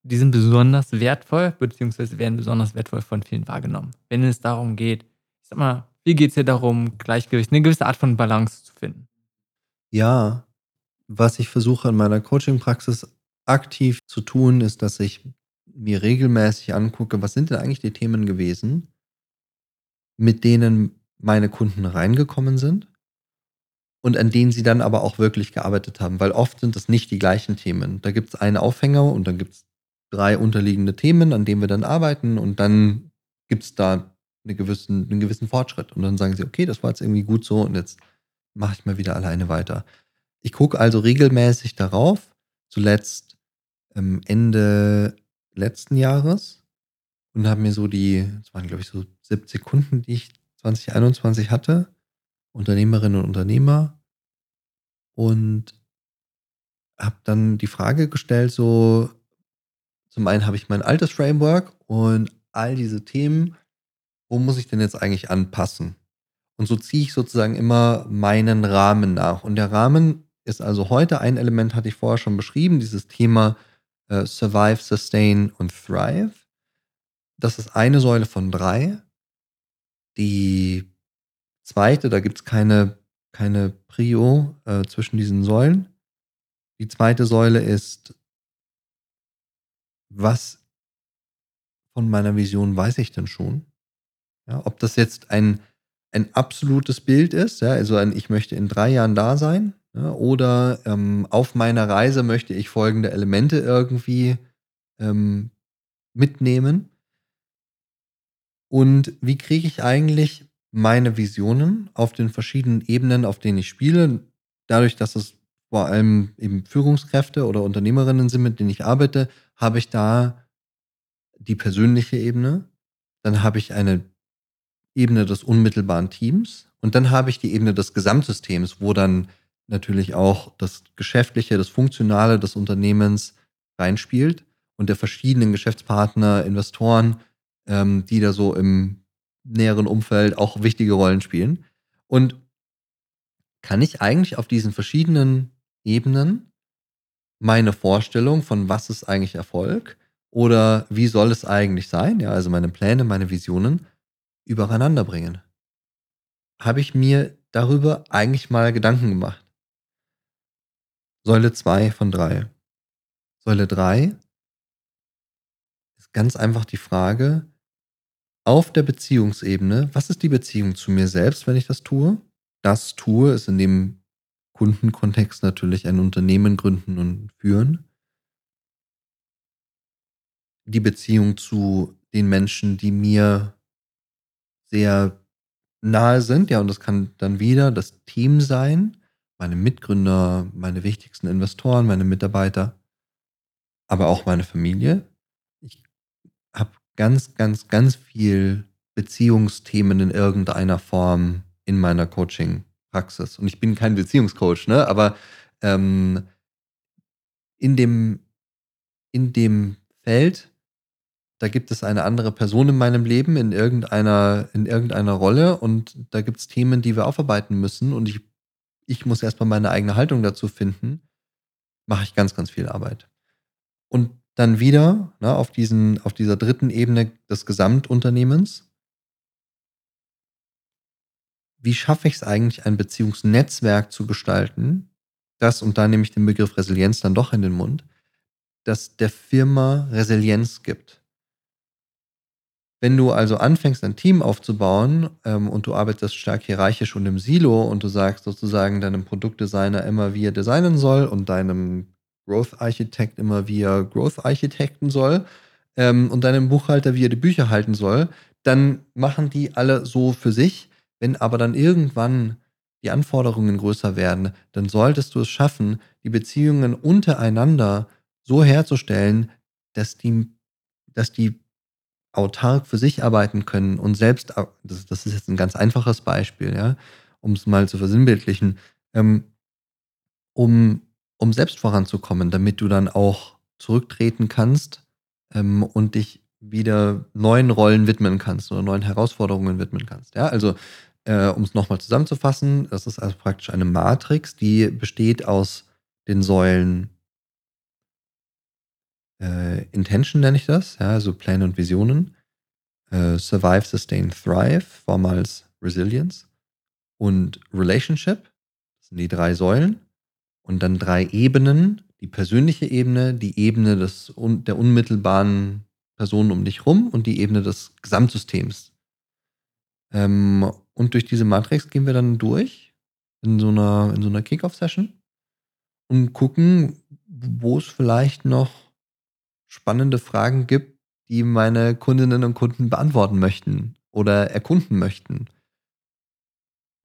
die sind besonders wertvoll, beziehungsweise werden besonders wertvoll von vielen wahrgenommen. Wenn es darum geht, ich sag mal, wie geht es hier darum, Gleichgewicht, eine gewisse Art von Balance zu finden? Ja, was ich versuche in meiner Coaching-Praxis aktiv zu tun, ist, dass ich mir regelmäßig angucke, was sind denn eigentlich die Themen gewesen, mit denen meine Kunden reingekommen sind und an denen sie dann aber auch wirklich gearbeitet haben, weil oft sind es nicht die gleichen Themen. Da gibt es einen Aufhänger und dann gibt es drei unterliegende Themen, an denen wir dann arbeiten und dann gibt es da eine gewissen, einen gewissen Fortschritt. Und dann sagen sie, okay, das war jetzt irgendwie gut so und jetzt mache ich mal wieder alleine weiter. Ich gucke also regelmäßig darauf, zuletzt ähm, Ende letzten Jahres und habe mir so die, das waren glaube ich so 70 Kunden, die ich 2021 hatte, Unternehmerinnen und Unternehmer und habe dann die Frage gestellt, so zum einen habe ich mein altes Framework und all diese Themen, wo muss ich denn jetzt eigentlich anpassen? Und so ziehe ich sozusagen immer meinen Rahmen nach. Und der Rahmen ist also heute ein Element, hatte ich vorher schon beschrieben, dieses Thema äh, Survive, Sustain und Thrive. Das ist eine Säule von drei. Die zweite, da gibt es keine, keine Prio äh, zwischen diesen Säulen. Die zweite Säule ist, was von meiner Vision weiß ich denn schon? Ja, ob das jetzt ein, ein absolutes Bild ist, ja, also ein, ich möchte in drei Jahren da sein, ja, oder ähm, auf meiner Reise möchte ich folgende Elemente irgendwie ähm, mitnehmen. Und wie kriege ich eigentlich meine Visionen auf den verschiedenen Ebenen, auf denen ich spiele, dadurch, dass es vor allem eben Führungskräfte oder Unternehmerinnen sind, mit denen ich arbeite, habe ich da die persönliche Ebene, dann habe ich eine Ebene des unmittelbaren Teams. Und dann habe ich die Ebene des Gesamtsystems, wo dann natürlich auch das Geschäftliche, das Funktionale des Unternehmens reinspielt und der verschiedenen Geschäftspartner, Investoren, ähm, die da so im näheren Umfeld auch wichtige Rollen spielen. Und kann ich eigentlich auf diesen verschiedenen Ebenen meine Vorstellung von was ist eigentlich Erfolg oder wie soll es eigentlich sein, ja, also meine Pläne, meine Visionen übereinander bringen. Habe ich mir darüber eigentlich mal Gedanken gemacht. Säule 2 von 3. Säule 3 ist ganz einfach die Frage, auf der Beziehungsebene, was ist die Beziehung zu mir selbst, wenn ich das tue? Das tue, ist in dem Kundenkontext natürlich ein Unternehmen gründen und führen. Die Beziehung zu den Menschen, die mir sehr nahe sind, ja, und das kann dann wieder das Team sein, meine Mitgründer, meine wichtigsten Investoren, meine Mitarbeiter, aber auch meine Familie. Ganz, ganz, ganz viel Beziehungsthemen in irgendeiner Form in meiner Coaching Praxis. Und ich bin kein Beziehungscoach, ne? Aber ähm, in dem, in dem Feld, da gibt es eine andere Person in meinem Leben in irgendeiner, in irgendeiner Rolle und da gibt es Themen, die wir aufarbeiten müssen und ich, ich muss erstmal meine eigene Haltung dazu finden, mache ich ganz, ganz viel Arbeit. Und dann wieder ne, auf, diesen, auf dieser dritten Ebene des Gesamtunternehmens wie schaffe ich es eigentlich, ein Beziehungsnetzwerk zu gestalten, das, und da nehme ich den Begriff Resilienz dann doch in den Mund, das der Firma Resilienz gibt. Wenn du also anfängst, ein Team aufzubauen ähm, und du arbeitest stark hierarchisch und im Silo und du sagst sozusagen deinem Produktdesigner immer, wie er designen soll und deinem Growth Architekt immer, wie er Growth Architekten soll ähm, und deinem Buchhalter, wie er die Bücher halten soll, dann machen die alle so für sich. Wenn aber dann irgendwann die Anforderungen größer werden, dann solltest du es schaffen, die Beziehungen untereinander so herzustellen, dass die, dass die autark für sich arbeiten können und selbst, das, das ist jetzt ein ganz einfaches Beispiel, ja, um es mal zu versinnbildlichen, ähm, um, um selbst voranzukommen, damit du dann auch zurücktreten kannst ähm, und dich wieder neuen Rollen widmen kannst oder neuen Herausforderungen widmen kannst. Ja, also äh, um es nochmal zusammenzufassen, das ist also praktisch eine Matrix, die besteht aus den Säulen äh, Intention nenne ich das, ja, also Pläne und Visionen, äh, Survive, Sustain, Thrive, vormals Resilience und Relationship, das sind die drei Säulen und dann drei Ebenen, die persönliche Ebene, die Ebene des, der unmittelbaren Personen um dich rum und die Ebene des Gesamtsystems. Ähm, und durch diese Matrix gehen wir dann durch in so einer, in so einer Kickoff-Session und gucken, wo es vielleicht noch spannende Fragen gibt, die meine Kundinnen und Kunden beantworten möchten oder erkunden möchten,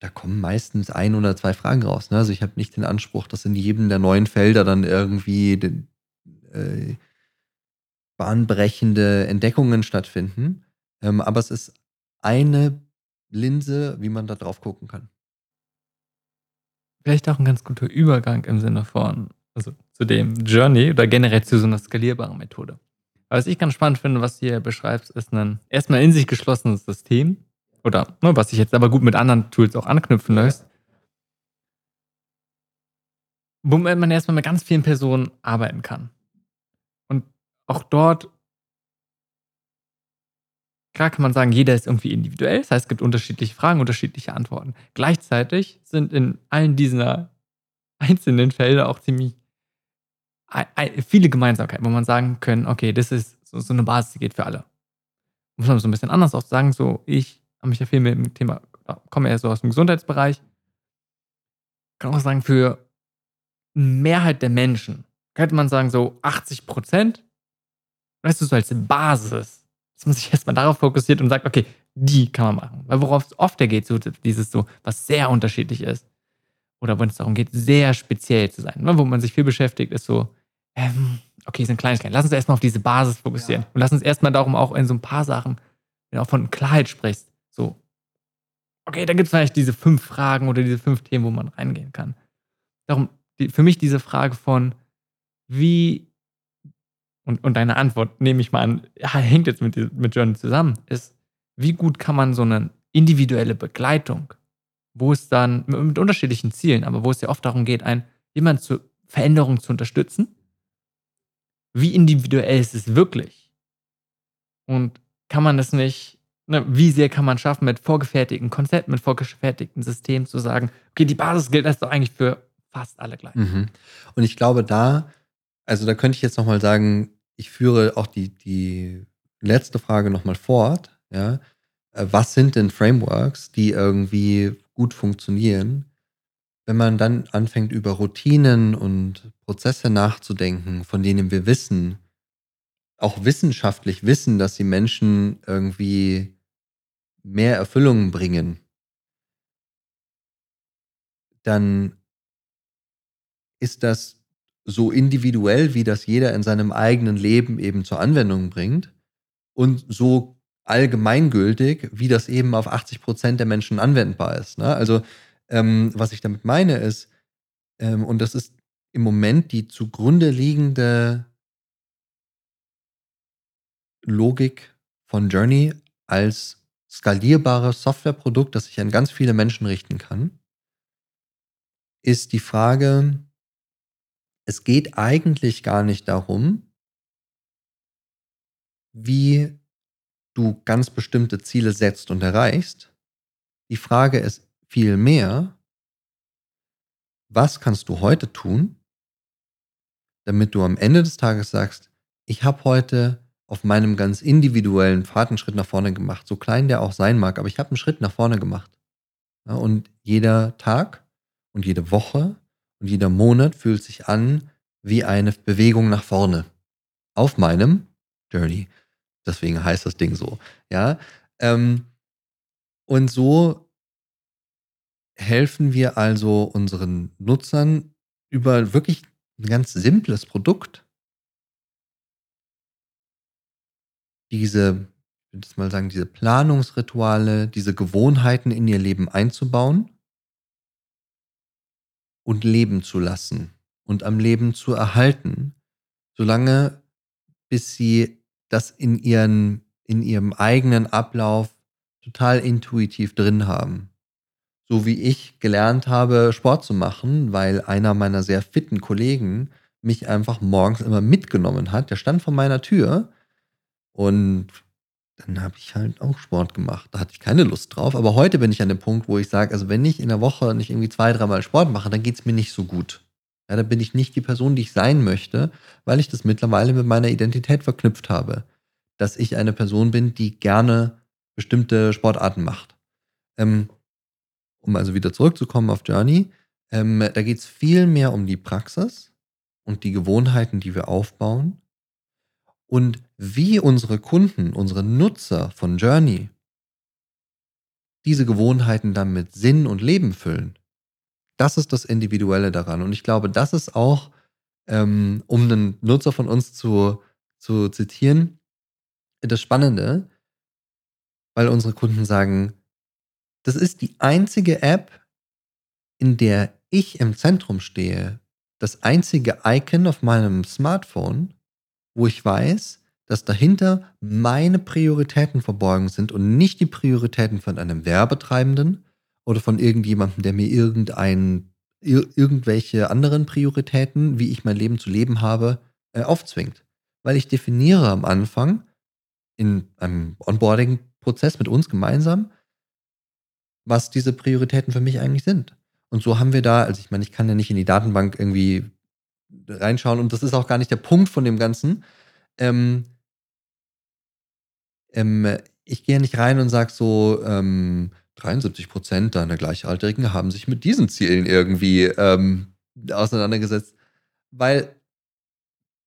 da kommen meistens ein oder zwei Fragen raus. Ne? Also ich habe nicht den Anspruch, dass in jedem der neuen Felder dann irgendwie den, äh, bahnbrechende Entdeckungen stattfinden. Ähm, aber es ist eine Linse, wie man da drauf gucken kann. Vielleicht auch ein ganz guter Übergang im Sinne von, also zu dem Journey oder generell zu so einer skalierbaren Methode. Was ich ganz spannend finde, was du hier beschreibst, ist ein erstmal in sich geschlossenes System oder ne, was sich jetzt aber gut mit anderen Tools auch anknüpfen lässt, womit man erstmal mit ganz vielen Personen arbeiten kann. Und auch dort Klar kann man sagen, jeder ist irgendwie individuell. Das heißt, es gibt unterschiedliche Fragen, unterschiedliche Antworten. Gleichzeitig sind in allen dieser einzelnen Felder auch ziemlich viele Gemeinsamkeiten, wo man sagen können, okay, das ist so, so eine Basis, die geht für alle. Muss man so ein bisschen anders auch sagen, so ich habe mich ja viel mit dem Thema, komme eher so aus dem Gesundheitsbereich, kann auch sagen, für Mehrheit der Menschen könnte man sagen, so 80 Prozent, weißt du, so als Basis dass man sich erstmal darauf fokussiert und sagt, okay, die kann man machen. Weil worauf es oft geht, so dieses so, was sehr unterschiedlich ist. Oder wenn es darum geht, sehr speziell zu sein. Ne, wo man sich viel beschäftigt, ist so, ähm, okay, sind Kleinigkeiten. Lass uns erstmal auf diese Basis fokussieren. Ja. Und lass uns erstmal darum auch in so ein paar Sachen, wenn du auch von Klarheit sprichst, so, okay, da gibt es vielleicht diese fünf Fragen oder diese fünf Themen, wo man reingehen kann. Darum, die, für mich diese Frage von, wie und, und deine Antwort, nehme ich mal an, hängt jetzt mit, mit Journey zusammen, ist, wie gut kann man so eine individuelle Begleitung, wo es dann mit unterschiedlichen Zielen, aber wo es ja oft darum geht, ein, jemand zur Veränderung zu unterstützen, wie individuell ist es wirklich? Und kann man das nicht, ne, wie sehr kann man schaffen, mit vorgefertigten Konzepten, mit vorgefertigten Systemen zu sagen, okay, die Basis gilt das doch eigentlich für fast alle gleich. Mhm. Und ich glaube, da also da könnte ich jetzt nochmal sagen, ich führe auch die, die letzte Frage nochmal fort. Ja? Äh, was sind denn Frameworks, die irgendwie gut funktionieren? Wenn man dann anfängt, über Routinen und Prozesse nachzudenken, von denen wir wissen, auch wissenschaftlich wissen, dass sie Menschen irgendwie mehr Erfüllungen bringen, dann ist das so individuell, wie das jeder in seinem eigenen Leben eben zur Anwendung bringt und so allgemeingültig, wie das eben auf 80 Prozent der Menschen anwendbar ist. Ne? Also, ähm, was ich damit meine ist, ähm, und das ist im Moment die zugrunde liegende Logik von Journey als skalierbares Softwareprodukt, das sich an ganz viele Menschen richten kann, ist die Frage, es geht eigentlich gar nicht darum, wie du ganz bestimmte Ziele setzt und erreichst. Die Frage ist vielmehr, was kannst du heute tun, damit du am Ende des Tages sagst, ich habe heute auf meinem ganz individuellen Pfad einen Schritt nach vorne gemacht, so klein der auch sein mag, aber ich habe einen Schritt nach vorne gemacht. Ja, und jeder Tag und jede Woche und jeder Monat fühlt sich an wie eine Bewegung nach vorne auf meinem Journey. Deswegen heißt das Ding so. Ja. Ähm, und so helfen wir also unseren Nutzern über wirklich ein ganz simples Produkt, diese, ich würde mal sagen, diese Planungsrituale, diese Gewohnheiten in ihr Leben einzubauen und leben zu lassen und am Leben zu erhalten, solange bis sie das in, ihren, in ihrem eigenen Ablauf total intuitiv drin haben. So wie ich gelernt habe, Sport zu machen, weil einer meiner sehr fitten Kollegen mich einfach morgens immer mitgenommen hat. Der stand vor meiner Tür und dann habe ich halt auch Sport gemacht. Da hatte ich keine Lust drauf. Aber heute bin ich an dem Punkt, wo ich sage, also wenn ich in der Woche nicht irgendwie zwei, dreimal Sport mache, dann geht es mir nicht so gut. Ja, da bin ich nicht die Person, die ich sein möchte, weil ich das mittlerweile mit meiner Identität verknüpft habe. Dass ich eine Person bin, die gerne bestimmte Sportarten macht. Ähm, um also wieder zurückzukommen auf Journey, ähm, da geht es viel mehr um die Praxis und die Gewohnheiten, die wir aufbauen und wie unsere Kunden, unsere Nutzer von Journey diese Gewohnheiten dann mit Sinn und Leben füllen. Das ist das Individuelle daran. Und ich glaube, das ist auch, ähm, um einen Nutzer von uns zu, zu zitieren, das Spannende, weil unsere Kunden sagen, das ist die einzige App, in der ich im Zentrum stehe, das einzige Icon auf meinem Smartphone, wo ich weiß, dass dahinter meine Prioritäten verborgen sind und nicht die Prioritäten von einem Werbetreibenden oder von irgendjemandem, der mir irgendein, ir irgendwelche anderen Prioritäten, wie ich mein Leben zu leben habe, äh, aufzwingt. Weil ich definiere am Anfang in einem Onboarding-Prozess mit uns gemeinsam, was diese Prioritäten für mich eigentlich sind. Und so haben wir da, also ich meine, ich kann ja nicht in die Datenbank irgendwie reinschauen und das ist auch gar nicht der Punkt von dem Ganzen. Ähm, ähm, ich gehe nicht rein und sage so, ähm, 73 Prozent deiner Gleichaltrigen haben sich mit diesen Zielen irgendwie ähm, auseinandergesetzt, weil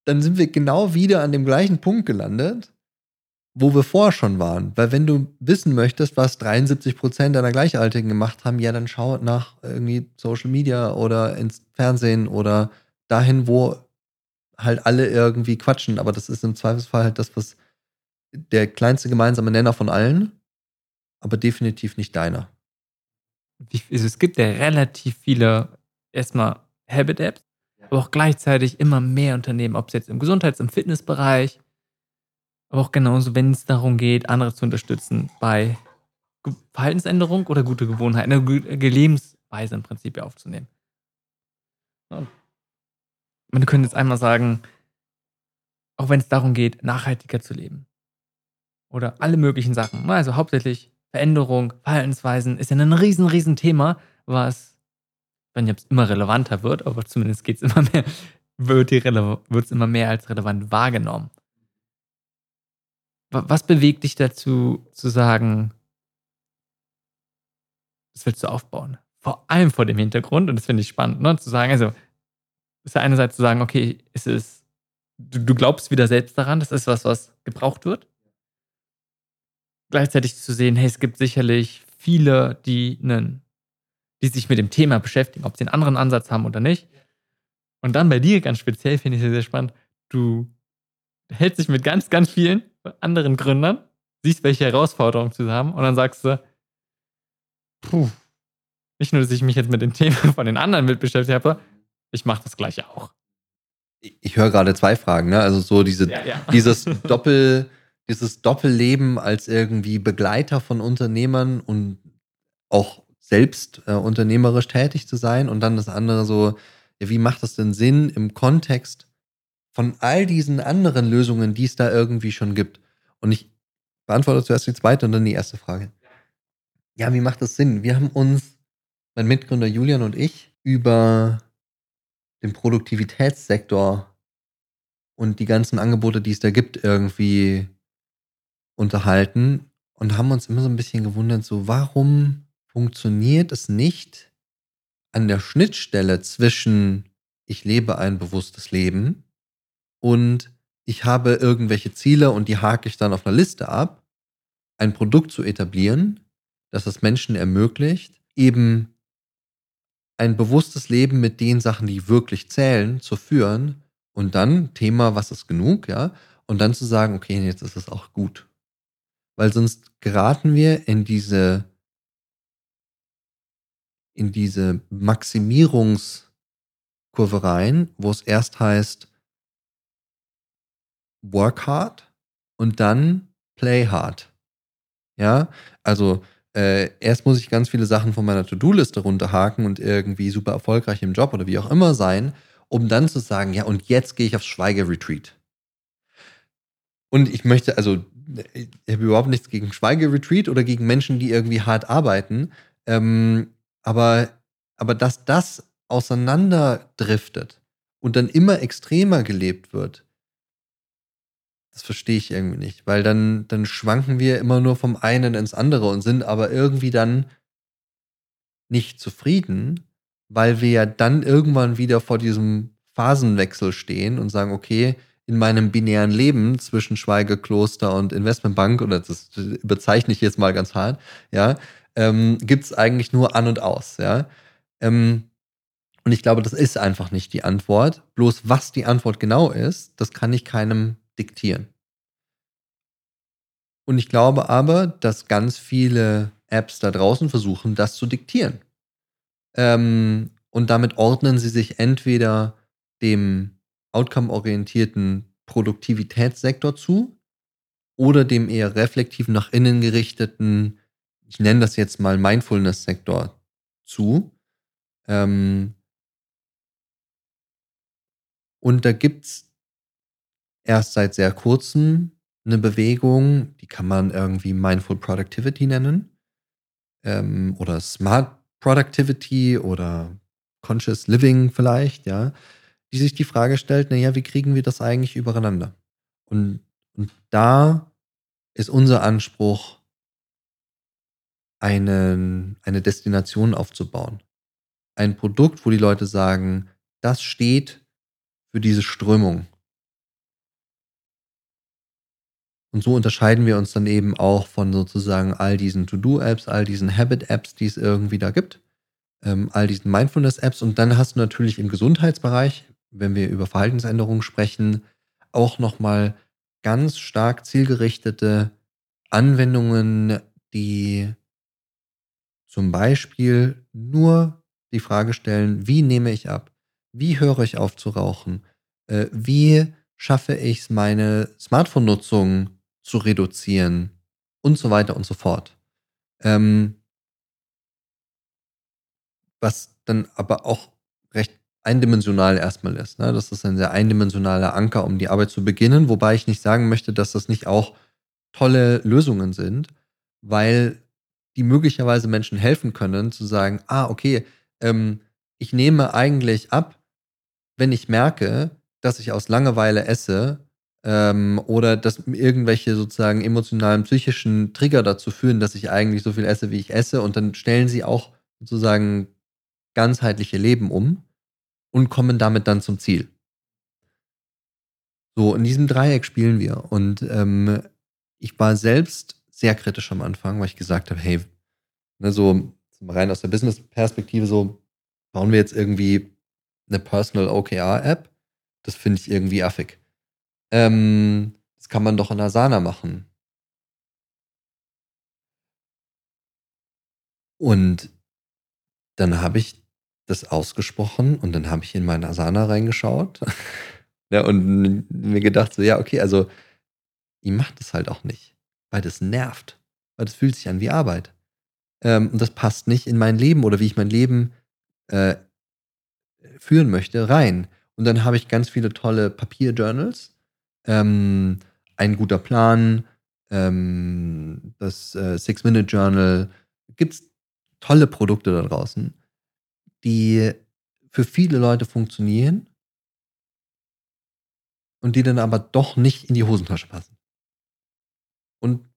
dann sind wir genau wieder an dem gleichen Punkt gelandet, wo wir vorher schon waren. Weil wenn du wissen möchtest, was 73 Prozent deiner Gleichaltrigen gemacht haben, ja, dann schau nach irgendwie Social Media oder ins Fernsehen oder dahin, wo halt alle irgendwie quatschen. Aber das ist im Zweifelsfall halt das, was der kleinste gemeinsame Nenner von allen, aber definitiv nicht deiner. Also es gibt ja relativ viele erstmal Habit-Apps, aber auch gleichzeitig immer mehr Unternehmen, ob es jetzt im Gesundheits-, im Fitnessbereich, aber auch genauso, wenn es darum geht, andere zu unterstützen bei Verhaltensänderung oder gute Gewohnheiten, eine gute Lebensweise im Prinzip aufzunehmen. Man könnte jetzt einmal sagen, auch wenn es darum geht, nachhaltiger zu leben, oder alle möglichen Sachen. Also hauptsächlich Veränderung, Verhaltensweisen ist ja ein riesen, riesen Thema, was, wenn jetzt immer relevanter wird, aber zumindest geht es immer mehr, wird es immer mehr als relevant wahrgenommen. Was bewegt dich dazu, zu sagen, das willst du aufbauen? Vor allem vor dem Hintergrund, und das finde ich spannend, ne, zu sagen, also, ist ja einerseits zu sagen, okay, es ist, du, du glaubst wieder selbst daran, das ist was, was gebraucht wird gleichzeitig zu sehen, hey, es gibt sicherlich viele, die, einen, die sich mit dem Thema beschäftigen, ob sie einen anderen Ansatz haben oder nicht. Und dann bei dir ganz speziell finde ich es sehr spannend, du hältst dich mit ganz, ganz vielen anderen Gründern, siehst, welche Herausforderungen sie haben und dann sagst du, puh, nicht nur, dass ich mich jetzt mit den Themen von den anderen mit beschäftigt habe, ich mache das gleiche auch. Ich höre gerade zwei Fragen, ne? Also so diese, ja, ja. [LAUGHS] dieses Doppel, dieses Doppelleben als irgendwie Begleiter von Unternehmern und auch selbst äh, unternehmerisch tätig zu sein und dann das andere so, ja, wie macht das denn Sinn im Kontext von all diesen anderen Lösungen, die es da irgendwie schon gibt? Und ich beantworte zuerst die zweite und dann die erste Frage. Ja, wie macht das Sinn? Wir haben uns, mein Mitgründer Julian und ich, über den Produktivitätssektor und die ganzen Angebote, die es da gibt, irgendwie unterhalten und haben uns immer so ein bisschen gewundert, so warum funktioniert es nicht an der Schnittstelle zwischen ich lebe ein bewusstes Leben und ich habe irgendwelche Ziele und die hake ich dann auf einer Liste ab, ein Produkt zu etablieren, das es Menschen ermöglicht, eben ein bewusstes Leben mit den Sachen, die wirklich zählen, zu führen und dann Thema, was ist genug, ja, und dann zu sagen, okay, jetzt ist es auch gut weil sonst geraten wir in diese in diese Maximierungskurve rein, wo es erst heißt work hard und dann play hard. Ja, also äh, erst muss ich ganz viele Sachen von meiner To-Do-Liste runterhaken und irgendwie super erfolgreich im Job oder wie auch immer sein, um dann zu sagen, ja, und jetzt gehe ich aufs Schweigeretreat. Und ich möchte, also ich habe überhaupt nichts gegen Schweigeretreat oder gegen Menschen, die irgendwie hart arbeiten. Ähm, aber, aber dass das auseinanderdriftet und dann immer extremer gelebt wird, das verstehe ich irgendwie nicht. Weil dann, dann schwanken wir immer nur vom einen ins andere und sind aber irgendwie dann nicht zufrieden, weil wir ja dann irgendwann wieder vor diesem Phasenwechsel stehen und sagen, okay, in meinem binären Leben zwischen Schweigekloster und Investmentbank, oder das bezeichne ich jetzt mal ganz hart, ja, ähm, gibt es eigentlich nur an und aus, ja. Ähm, und ich glaube, das ist einfach nicht die Antwort. Bloß was die Antwort genau ist, das kann ich keinem diktieren. Und ich glaube aber, dass ganz viele Apps da draußen versuchen, das zu diktieren. Ähm, und damit ordnen sie sich entweder dem outcome-orientierten Produktivitätssektor zu oder dem eher reflektiven, nach innen gerichteten, ich nenne das jetzt mal Mindfulness-Sektor zu. Ähm, und da gibt es erst seit sehr kurzem eine Bewegung, die kann man irgendwie Mindful Productivity nennen ähm, oder Smart Productivity oder Conscious Living vielleicht, ja, die sich die Frage stellt, naja, wie kriegen wir das eigentlich übereinander? Und, und da ist unser Anspruch, einen, eine Destination aufzubauen. Ein Produkt, wo die Leute sagen, das steht für diese Strömung. Und so unterscheiden wir uns dann eben auch von sozusagen all diesen To-Do-Apps, all diesen Habit-Apps, die es irgendwie da gibt, ähm, all diesen Mindfulness-Apps. Und dann hast du natürlich im Gesundheitsbereich, wenn wir über Verhaltensänderungen sprechen, auch nochmal ganz stark zielgerichtete Anwendungen, die zum Beispiel nur die Frage stellen, wie nehme ich ab? Wie höre ich auf zu rauchen? Äh, wie schaffe ich es, meine Smartphone-Nutzung zu reduzieren und so weiter und so fort. Ähm, was dann aber auch recht eindimensional erstmal ist. Ne? Das ist ein sehr eindimensionaler Anker, um die Arbeit zu beginnen, wobei ich nicht sagen möchte, dass das nicht auch tolle Lösungen sind, weil die möglicherweise Menschen helfen können, zu sagen, ah, okay, ähm, ich nehme eigentlich ab, wenn ich merke, dass ich aus Langeweile esse ähm, oder dass irgendwelche sozusagen emotionalen, psychischen Trigger dazu führen, dass ich eigentlich so viel esse, wie ich esse und dann stellen sie auch sozusagen ganzheitliche Leben um und kommen damit dann zum Ziel. So, in diesem Dreieck spielen wir und ähm, ich war selbst sehr kritisch am Anfang, weil ich gesagt habe, hey, ne, so rein aus der Business-Perspektive so, bauen wir jetzt irgendwie eine Personal OKR-App? Das finde ich irgendwie affig. Ähm, das kann man doch in Asana machen. Und dann habe ich das ausgesprochen und dann habe ich in meinen Asana reingeschaut [LAUGHS] ja, und mir gedacht, so, ja, okay, also ich mache das halt auch nicht, weil das nervt, weil das fühlt sich an wie Arbeit. Ähm, und das passt nicht in mein Leben oder wie ich mein Leben äh, führen möchte rein. Und dann habe ich ganz viele tolle Papierjournals ähm, ein guter Plan, ähm, das äh, Six-Minute-Journal. Gibt es tolle Produkte da draußen, die für viele Leute funktionieren und die dann aber doch nicht in die Hosentasche passen. Und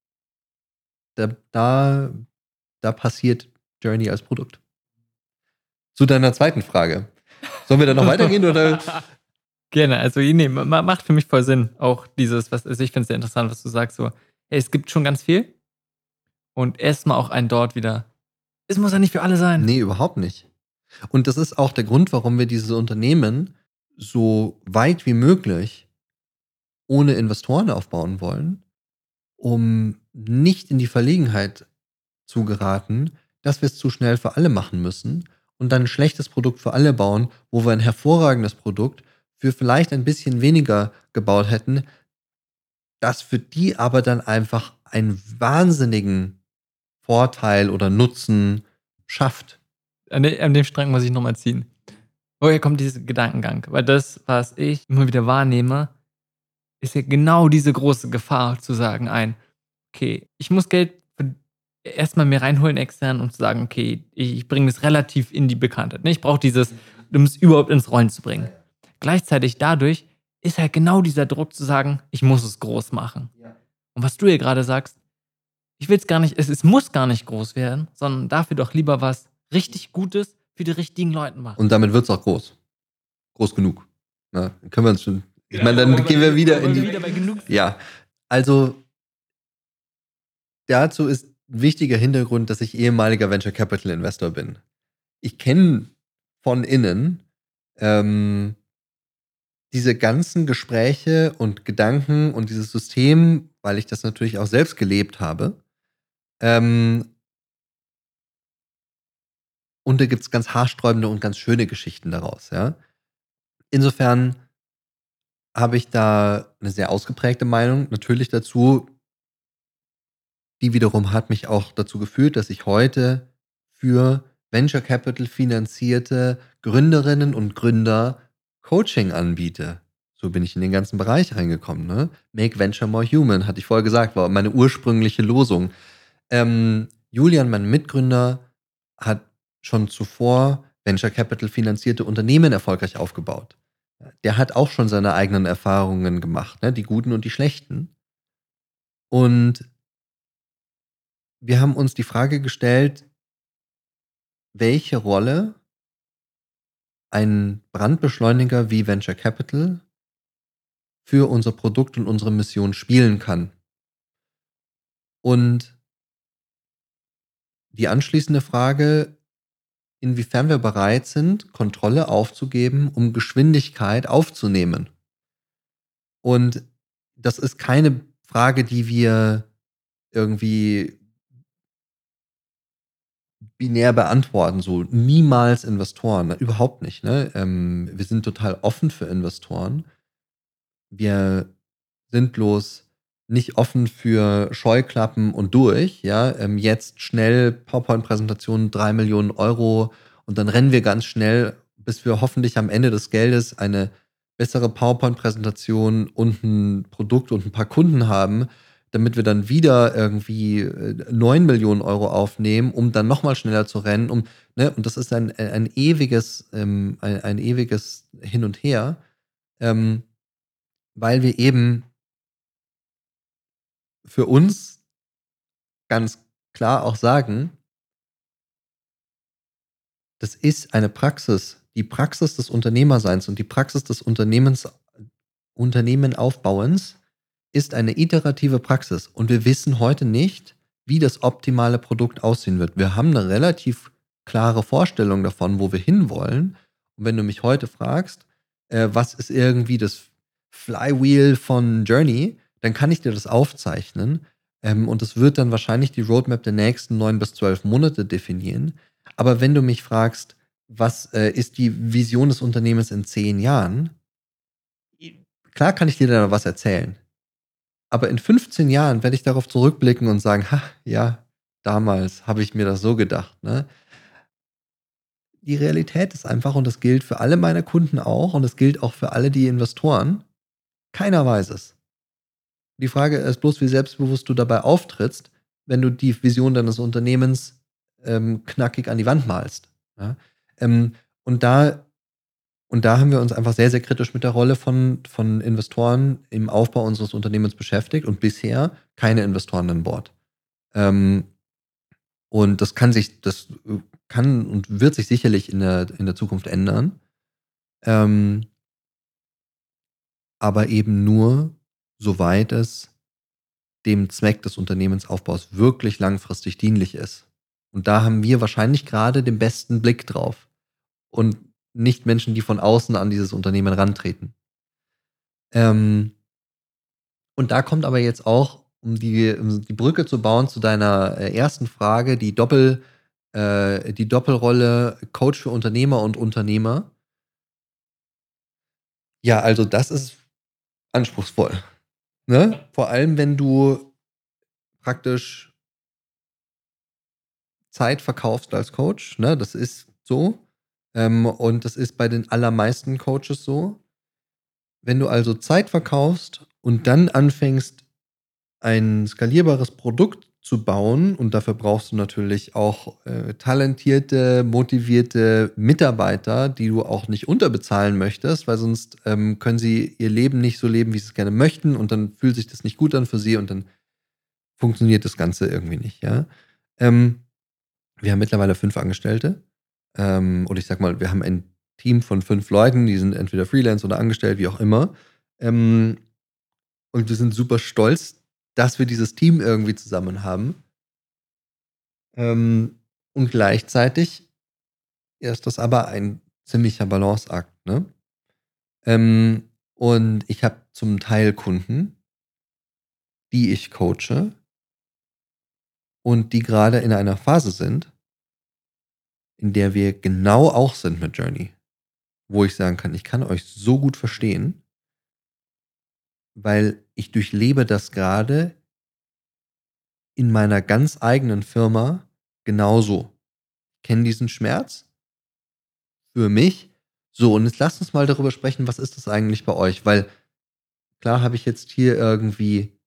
da, da, da passiert Journey als Produkt. Zu deiner zweiten Frage. Sollen wir da noch [LAUGHS] weitergehen oder Gerne, also nee, macht für mich voll Sinn. Auch dieses, was, also ich finde es sehr interessant, was du sagst, so, hey, es gibt schon ganz viel. Und erstmal auch ein dort wieder. Es muss ja nicht für alle sein. Nee, überhaupt nicht. Und das ist auch der Grund, warum wir diese Unternehmen so weit wie möglich ohne Investoren aufbauen wollen, um nicht in die Verlegenheit zu geraten, dass wir es zu schnell für alle machen müssen und dann ein schlechtes Produkt für alle bauen, wo wir ein hervorragendes Produkt für vielleicht ein bisschen weniger gebaut hätten, das für die aber dann einfach einen wahnsinnigen Vorteil oder Nutzen schafft. An, de, an dem Strang muss ich nochmal ziehen. Woher kommt dieser Gedankengang? Weil das, was ich immer wieder wahrnehme, ist ja genau diese große Gefahr zu sagen ein, okay, ich muss Geld erstmal mir reinholen extern und zu sagen, okay, ich bringe das relativ in die Bekanntheit. Ich brauche dieses, um es überhaupt ins Rollen zu bringen. Gleichzeitig dadurch ist halt genau dieser Druck zu sagen, ich muss es groß machen. Ja. Und was du hier gerade sagst, ich will es gar nicht, es, es muss gar nicht groß werden, sondern dafür doch lieber was richtig Gutes für die richtigen Leute machen. Und damit wird es auch groß. Groß genug. Na, können wir uns schon. Ich ja, meine, dann gehen wir wieder in die. Wieder ja, also dazu ist ein wichtiger Hintergrund, dass ich ehemaliger Venture Capital Investor bin. Ich kenne von innen ähm, diese ganzen Gespräche und Gedanken und dieses System, weil ich das natürlich auch selbst gelebt habe. Ähm, und da gibt es ganz haarsträubende und ganz schöne Geschichten daraus, ja. Insofern habe ich da eine sehr ausgeprägte Meinung natürlich dazu. Die wiederum hat mich auch dazu geführt, dass ich heute für Venture Capital finanzierte Gründerinnen und Gründer Coaching anbiete. So bin ich in den ganzen Bereich reingekommen. Ne? Make Venture More Human, hatte ich vorher gesagt, war meine ursprüngliche Losung. Ähm, Julian, mein Mitgründer, hat schon zuvor Venture Capital finanzierte Unternehmen erfolgreich aufgebaut. Der hat auch schon seine eigenen Erfahrungen gemacht, ne? die guten und die schlechten. Und wir haben uns die Frage gestellt, welche Rolle ein Brandbeschleuniger wie Venture Capital für unser Produkt und unsere Mission spielen kann. Und die anschließende Frage, inwiefern wir bereit sind, Kontrolle aufzugeben, um Geschwindigkeit aufzunehmen. Und das ist keine Frage, die wir irgendwie binär beantworten, so niemals Investoren, ne? überhaupt nicht. Ne? Ähm, wir sind total offen für Investoren. Wir sind bloß nicht offen für Scheuklappen und durch. Ja, ähm, jetzt schnell PowerPoint-Präsentation, drei Millionen Euro und dann rennen wir ganz schnell, bis wir hoffentlich am Ende des Geldes eine bessere PowerPoint-Präsentation und ein Produkt und ein paar Kunden haben, damit wir dann wieder irgendwie äh, 9 Millionen Euro aufnehmen, um dann nochmal schneller zu rennen. Um, ne? Und das ist ein, ein ewiges, ähm, ein, ein ewiges Hin und Her, ähm, weil wir eben für uns ganz klar auch sagen, das ist eine Praxis, die Praxis des Unternehmerseins und die Praxis des Unternehmens, Unternehmen-Aufbauens ist eine iterative Praxis und wir wissen heute nicht, wie das optimale Produkt aussehen wird. Wir haben eine relativ klare Vorstellung davon, wo wir hinwollen. Und wenn du mich heute fragst, äh, was ist irgendwie das Flywheel von Journey, dann kann ich dir das aufzeichnen. Ähm, und es wird dann wahrscheinlich die Roadmap der nächsten neun bis zwölf Monate definieren. Aber wenn du mich fragst, was äh, ist die Vision des Unternehmens in zehn Jahren, klar kann ich dir da was erzählen. Aber in 15 Jahren werde ich darauf zurückblicken und sagen, ha, ja, damals habe ich mir das so gedacht. Ne? Die Realität ist einfach, und das gilt für alle meine Kunden auch, und das gilt auch für alle die Investoren, keiner weiß es. Die Frage ist bloß, wie selbstbewusst du dabei auftrittst, wenn du die Vision deines Unternehmens ähm, knackig an die Wand malst. Ja? Ähm, und da und da haben wir uns einfach sehr, sehr kritisch mit der Rolle von, von Investoren im Aufbau unseres Unternehmens beschäftigt und bisher keine Investoren an Bord. Ähm, und das kann sich, das kann und wird sich sicherlich in der, in der Zukunft ändern. Ähm, aber eben nur, soweit es dem Zweck des Unternehmensaufbaus wirklich langfristig dienlich ist. Und da haben wir wahrscheinlich gerade den besten Blick drauf. Und nicht Menschen, die von außen an dieses Unternehmen rantreten. Ähm, und da kommt aber jetzt auch, um die, um die Brücke zu bauen zu deiner äh, ersten Frage, die Doppel, äh, die Doppelrolle Coach für Unternehmer und Unternehmer. Ja, also das ist anspruchsvoll. Ne? Vor allem, wenn du praktisch Zeit verkaufst als Coach. Ne? Das ist so. Ähm, und das ist bei den allermeisten Coaches so. Wenn du also Zeit verkaufst und dann anfängst, ein skalierbares Produkt zu bauen, und dafür brauchst du natürlich auch äh, talentierte, motivierte Mitarbeiter, die du auch nicht unterbezahlen möchtest, weil sonst ähm, können sie ihr Leben nicht so leben, wie sie es gerne möchten, und dann fühlt sich das nicht gut an für sie und dann funktioniert das Ganze irgendwie nicht, ja. Ähm, wir haben mittlerweile fünf Angestellte ähm, oder ich sag mal, wir haben ein Team von fünf Leuten, die sind entweder Freelance oder angestellt, wie auch immer. Ähm, und wir sind super stolz, dass wir dieses Team irgendwie zusammen haben. Ähm, und gleichzeitig ist das aber ein ziemlicher Balanceakt. Ne? Ähm, und ich habe zum Teil Kunden, die ich coache und die gerade in einer Phase sind, in der wir genau auch sind mit Journey. Wo ich sagen kann, ich kann euch so gut verstehen, weil ich durchlebe das gerade in meiner ganz eigenen Firma genauso. Kenne diesen Schmerz für mich. So, und jetzt lasst uns mal darüber sprechen, was ist das eigentlich bei euch? Weil klar habe ich jetzt hier irgendwie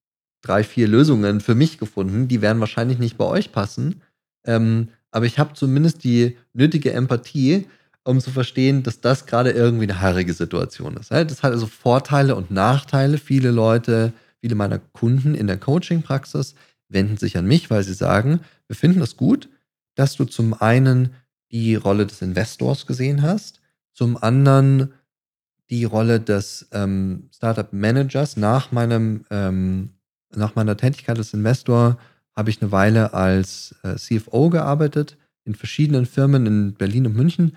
drei, vier Lösungen für mich gefunden. Die werden wahrscheinlich nicht bei euch passen. Ähm, aber ich habe zumindest die nötige Empathie, um zu verstehen, dass das gerade irgendwie eine haarige Situation ist. Das hat also Vorteile und Nachteile. Viele Leute, viele meiner Kunden in der Coaching-Praxis wenden sich an mich, weil sie sagen, wir finden es gut, dass du zum einen die Rolle des Investors gesehen hast, zum anderen die Rolle des ähm, Startup Managers nach ähm, nach meiner Tätigkeit als Investor habe ich eine Weile als äh, CFO gearbeitet in verschiedenen Firmen in Berlin und München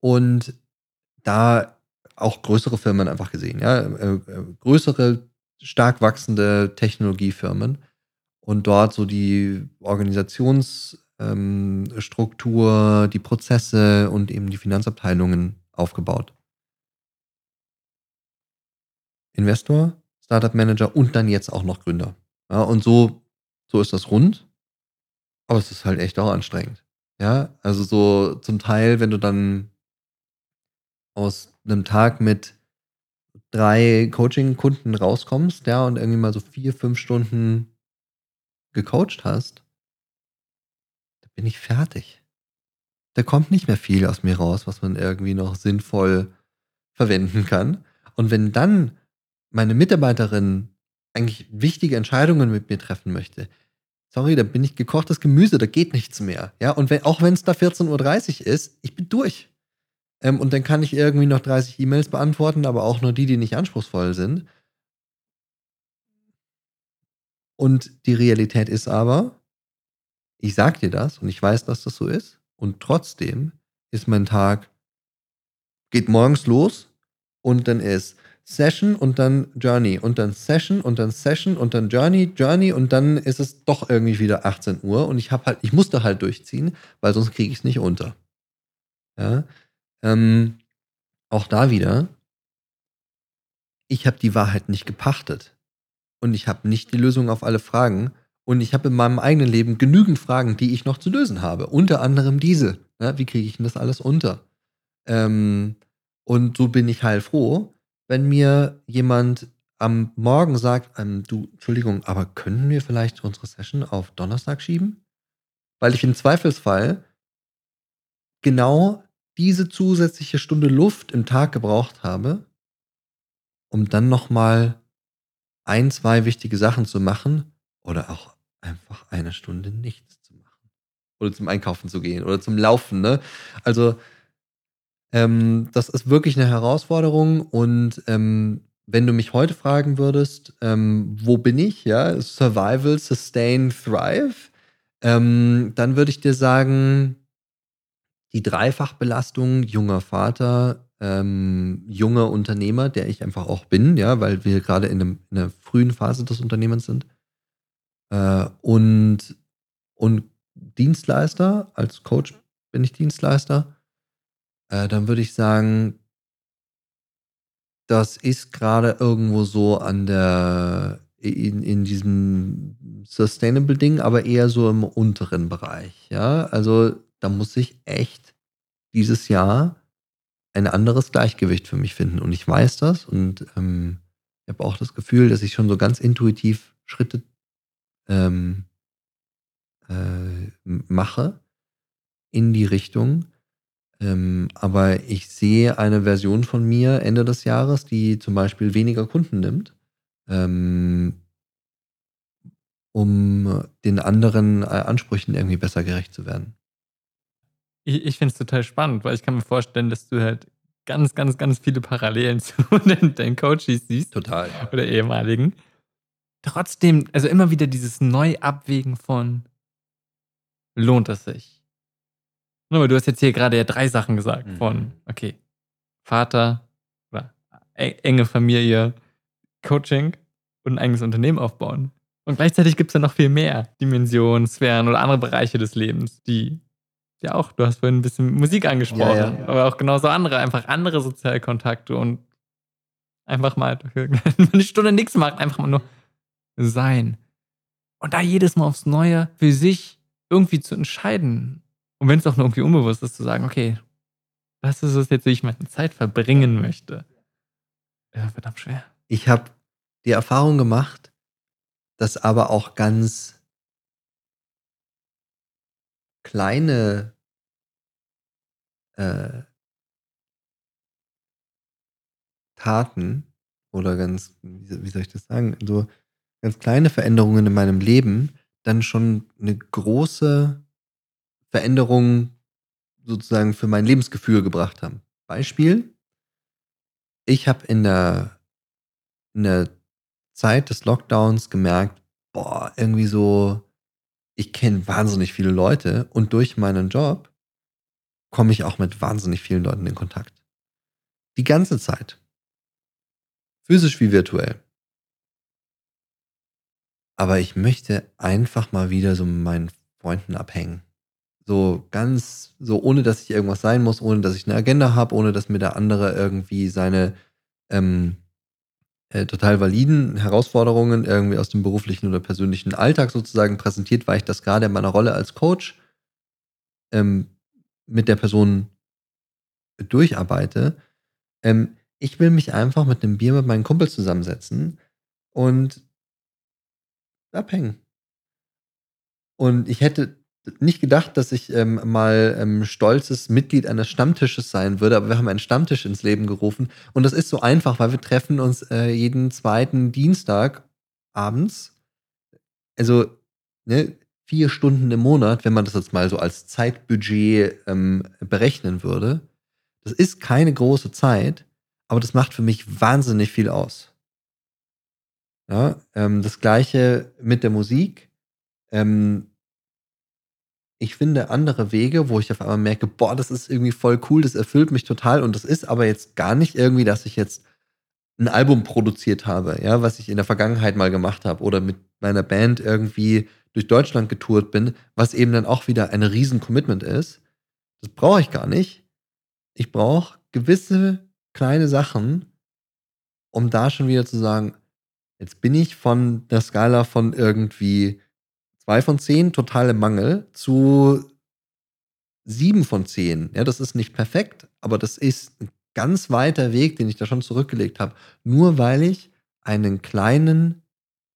und da auch größere Firmen einfach gesehen, ja, äh, äh, größere, stark wachsende Technologiefirmen und dort so die Organisationsstruktur, ähm, die Prozesse und eben die Finanzabteilungen aufgebaut. Investor, Startup Manager und dann jetzt auch noch Gründer. Ja, und so, so ist das rund. Aber es ist halt echt auch anstrengend. Ja, also so zum Teil, wenn du dann aus einem Tag mit drei Coaching-Kunden rauskommst, ja, und irgendwie mal so vier, fünf Stunden gecoacht hast, da bin ich fertig. Da kommt nicht mehr viel aus mir raus, was man irgendwie noch sinnvoll verwenden kann. Und wenn dann meine Mitarbeiterin eigentlich wichtige Entscheidungen mit mir treffen möchte, sorry, da bin ich gekochtes Gemüse, da geht nichts mehr. Ja, und wenn, auch wenn es da 14.30 Uhr ist, ich bin durch. Ähm, und dann kann ich irgendwie noch 30 E-Mails beantworten, aber auch nur die, die nicht anspruchsvoll sind. Und die Realität ist aber, ich sag dir das und ich weiß, dass das so ist. Und trotzdem ist mein Tag, geht morgens los und dann ist Session und dann Journey und dann Session und dann Session und dann Journey, Journey und dann ist es doch irgendwie wieder 18 Uhr und ich habe halt, ich musste halt durchziehen, weil sonst kriege ich es nicht unter. Ja, ähm, auch da wieder, ich habe die Wahrheit nicht gepachtet und ich habe nicht die Lösung auf alle Fragen und ich habe in meinem eigenen Leben genügend Fragen, die ich noch zu lösen habe. Unter anderem diese. Ja, wie kriege ich denn das alles unter? Ähm, und so bin ich heilfroh, wenn mir jemand am Morgen sagt, ähm, du, Entschuldigung, aber können wir vielleicht unsere Session auf Donnerstag schieben? Weil ich im Zweifelsfall genau diese zusätzliche Stunde Luft im Tag gebraucht habe, um dann nochmal ein, zwei wichtige Sachen zu machen oder auch einfach eine Stunde nichts zu machen. Oder zum Einkaufen zu gehen oder zum Laufen, ne? Also, ähm, das ist wirklich eine Herausforderung und ähm, wenn du mich heute fragen würdest, ähm, wo bin ich, ja, Survival, Sustain, Thrive, ähm, dann würde ich dir sagen, die Dreifachbelastung, junger Vater, ähm, junger Unternehmer, der ich einfach auch bin, ja, weil wir gerade in, einem, in einer frühen Phase des Unternehmens sind. Äh, und, und Dienstleister, als Coach bin ich Dienstleister äh, dann würde ich sagen, das ist gerade irgendwo so an der, in, in diesem Sustainable-Ding, aber eher so im unteren Bereich. Ja, also da muss ich echt dieses Jahr ein anderes Gleichgewicht für mich finden. Und ich weiß das und ähm, ich habe auch das Gefühl, dass ich schon so ganz intuitiv Schritte ähm, äh, mache in die Richtung. Ähm, aber ich sehe eine Version von mir Ende des Jahres, die zum Beispiel weniger Kunden nimmt, ähm, um den anderen äh, Ansprüchen irgendwie besser gerecht zu werden. Ich, ich finde es total spannend, weil ich kann mir vorstellen, dass du halt ganz, ganz, ganz viele Parallelen [LAUGHS] zu den, deinen Coaches siehst. Total. Oder ehemaligen. Trotzdem, also immer wieder dieses Neuabwägen von lohnt es sich? Nur, du hast jetzt hier gerade ja drei Sachen gesagt Mhm. von, okay, Vater oder e- enge Familie, Coaching und ein eigenes Unternehmen aufbauen. Und gleichzeitig gibt es ja noch viel mehr Dimensionen, Sphären oder andere Bereiche des Lebens, die ja auch, du hast vorhin ein bisschen Musik angesprochen, Ja, ja. aber auch genauso andere, einfach andere soziale Kontakte und einfach mal für [LAUGHS] eine Stunde nichts macht, einfach mal nur sein. Und da jedes Mal aufs Neue für sich irgendwie zu entscheiden. Und wenn es auch nur irgendwie unbewusst ist, zu sagen, okay, das ist es jetzt, wie ich meine Zeit verbringen möchte. Ja, verdammt schwer. Ich habe die Erfahrung gemacht, dass aber auch ganz kleine äh, Taten oder ganz, wie soll ich das sagen, so ganz kleine Veränderungen in meinem Leben dann schon eine große Veränderung sozusagen für mein Lebensgefühl gebracht haben. Beispiel, ich habe in der, in der Zeit des Lockdowns gemerkt, boah, irgendwie so, ich kenne wahnsinnig viele Leute und durch meinen Job komme ich auch mit wahnsinnig vielen Leuten in Kontakt. Die ganze Zeit. Physisch wie virtuell. Aber ich möchte einfach mal wieder so mit meinen Freunden abhängen. So ganz, so ohne dass ich irgendwas sein muss, ohne dass ich eine Agenda habe, ohne dass mir der andere irgendwie seine ähm, äh, total validen Herausforderungen irgendwie aus dem beruflichen oder persönlichen Alltag sozusagen präsentiert, weil ich das gerade in meiner Rolle als Coach ähm, mit der Person durcharbeite. Ähm, ich will mich einfach mit einem Bier mit meinen Kumpels zusammensetzen und abhängen. Und ich hätte nicht gedacht, dass ich ähm, mal ähm, stolzes Mitglied eines Stammtisches sein würde, aber wir haben einen Stammtisch ins Leben gerufen. Und das ist so einfach, weil wir treffen uns äh, jeden zweiten Dienstag abends. Also ne, vier Stunden im Monat, wenn man das jetzt mal so als Zeitbudget ähm, berechnen würde. Das ist keine große Zeit, aber das macht für mich wahnsinnig viel aus. Ja, ähm, das gleiche mit der Musik. Ähm, ich finde andere Wege, wo ich auf einmal merke, boah, das ist irgendwie voll cool, das erfüllt mich total und das ist aber jetzt gar nicht irgendwie, dass ich jetzt ein Album produziert habe, ja, was ich in der Vergangenheit mal gemacht habe oder mit meiner Band irgendwie durch Deutschland getourt bin, was eben dann auch wieder ein riesen Commitment ist. Das brauche ich gar nicht. Ich brauche gewisse kleine Sachen, um da schon wieder zu sagen, jetzt bin ich von der Skala von irgendwie zwei von zehn totale Mangel zu sieben von zehn. Ja, das ist nicht perfekt, aber das ist ein ganz weiter Weg, den ich da schon zurückgelegt habe, nur weil ich einen kleinen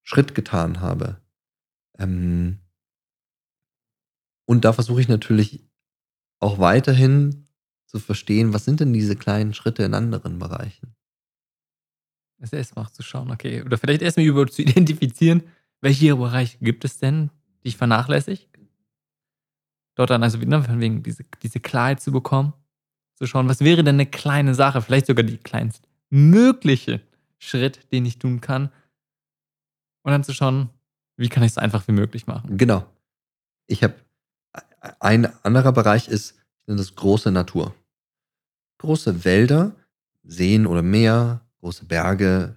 Schritt getan habe. Ähm und da versuche ich natürlich auch weiterhin zu verstehen, was sind denn diese kleinen Schritte in anderen Bereichen. Es erstmal zu schauen, okay, oder vielleicht erstmal über zu [LAUGHS] identifizieren, welche Bereiche gibt es denn, die ich vernachlässige. Dort dann also wieder von wegen diese, diese Klarheit zu bekommen, zu schauen, was wäre denn eine kleine Sache, vielleicht sogar die kleinst mögliche Schritt, den ich tun kann. Und dann zu schauen, wie kann ich es einfach wie möglich machen. Genau. Ich habe ein anderer Bereich ist nenne das große Natur. Große Wälder, Seen oder Meer, große Berge,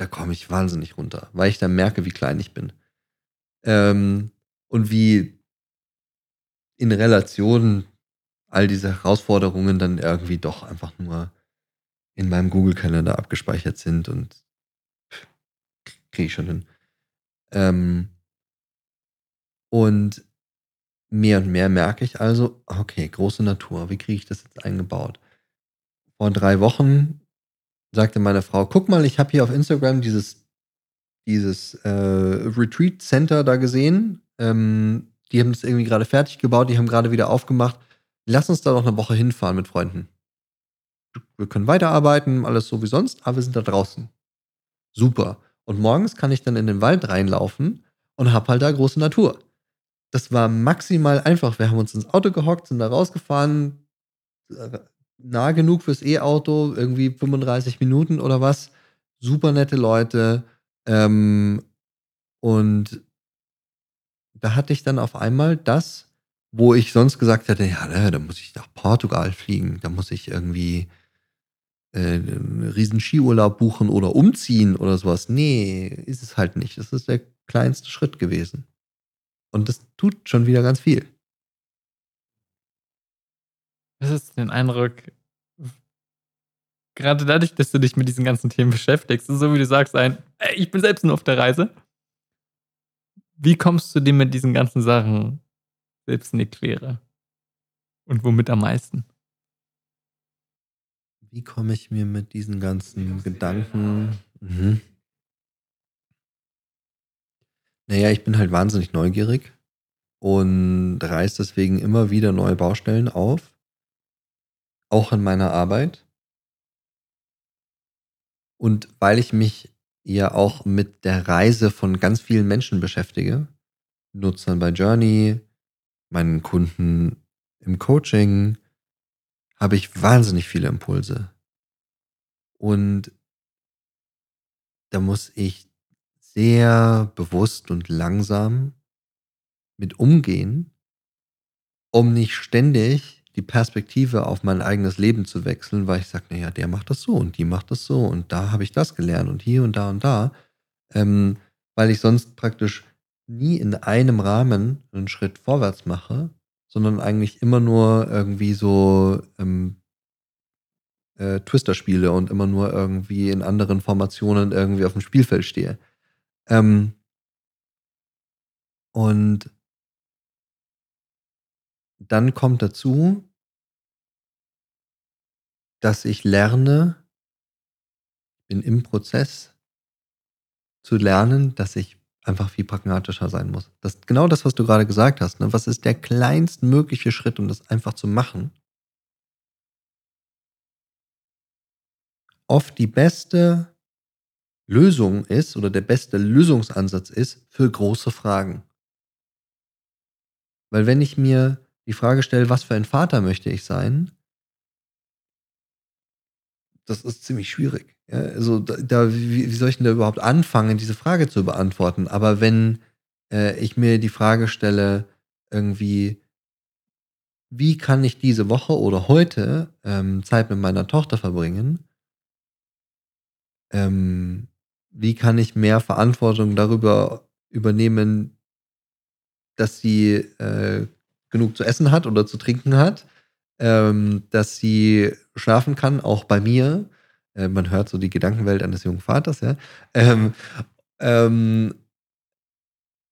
da komme ich wahnsinnig runter, weil ich dann merke, wie klein ich bin. Ähm, und wie in Relation all diese Herausforderungen dann irgendwie doch einfach nur in meinem Google-Kalender abgespeichert sind und kriege ich schon hin. Ähm, und mehr und mehr merke ich also, okay, große Natur, wie kriege ich das jetzt eingebaut? Vor drei Wochen sagte meine Frau, guck mal, ich habe hier auf Instagram dieses, dieses äh, Retreat Center da gesehen. Ähm, die haben es irgendwie gerade fertig gebaut, die haben gerade wieder aufgemacht. Lass uns da noch eine Woche hinfahren mit Freunden. Wir können weiterarbeiten, alles so wie sonst, aber wir sind da draußen. Super. Und morgens kann ich dann in den Wald reinlaufen und hab halt da große Natur. Das war maximal einfach. Wir haben uns ins Auto gehockt, sind da rausgefahren, äh, nah genug fürs E-Auto, irgendwie 35 Minuten oder was. Super nette Leute. Ähm, und da hatte ich dann auf einmal das, wo ich sonst gesagt hätte, ja, ne, da muss ich nach Portugal fliegen, da muss ich irgendwie äh, einen riesen Skiurlaub buchen oder umziehen oder sowas. Nee, ist es halt nicht. Das ist der kleinste Schritt gewesen. Und das tut schon wieder ganz viel. Was ist den Eindruck, gerade dadurch, dass du dich mit diesen ganzen Themen beschäftigst, so wie du sagst, ein, ey, ich bin selbst nur auf der Reise. Wie kommst du dir mit diesen ganzen Sachen selbst in die Quere? Und womit am meisten? Wie komme ich mir mit diesen ganzen Gedanken? Mhm. Naja, ich bin halt wahnsinnig neugierig und reiß deswegen immer wieder neue Baustellen auf. Auch in meiner Arbeit. Und weil ich mich ja auch mit der Reise von ganz vielen Menschen beschäftige, Nutzern bei Journey, meinen Kunden im Coaching, habe ich wahnsinnig viele Impulse. Und da muss ich sehr bewusst und langsam mit umgehen, um nicht ständig die Perspektive auf mein eigenes Leben zu wechseln, weil ich sage, naja, der macht das so und die macht das so und da habe ich das gelernt und hier und da und da, ähm, weil ich sonst praktisch nie in einem Rahmen einen Schritt vorwärts mache, sondern eigentlich immer nur irgendwie so ähm, äh, Twister spiele und immer nur irgendwie in anderen Formationen irgendwie auf dem Spielfeld stehe. Ähm, und dann kommt dazu, dass ich lerne, bin im Prozess zu lernen, dass ich einfach viel pragmatischer sein muss. Das genau das, was du gerade gesagt hast. Ne? Was ist der kleinstmögliche Schritt, um das einfach zu machen? Oft die beste Lösung ist oder der beste Lösungsansatz ist für große Fragen. Weil wenn ich mir die Frage stelle, was für ein Vater möchte ich sein, das ist ziemlich schwierig. Ja, also da, da wie, wie, soll ich denn da überhaupt anfangen, diese Frage zu beantworten? Aber wenn äh, ich mir die Frage stelle, irgendwie, wie kann ich diese Woche oder heute ähm, Zeit mit meiner Tochter verbringen? Ähm, wie kann ich mehr Verantwortung darüber übernehmen, dass sie äh, genug zu essen hat oder zu trinken hat? ähm, dass sie schlafen kann, auch bei mir. Äh, man hört so die Gedankenwelt eines jungen Vaters, ja. Ähm, ähm,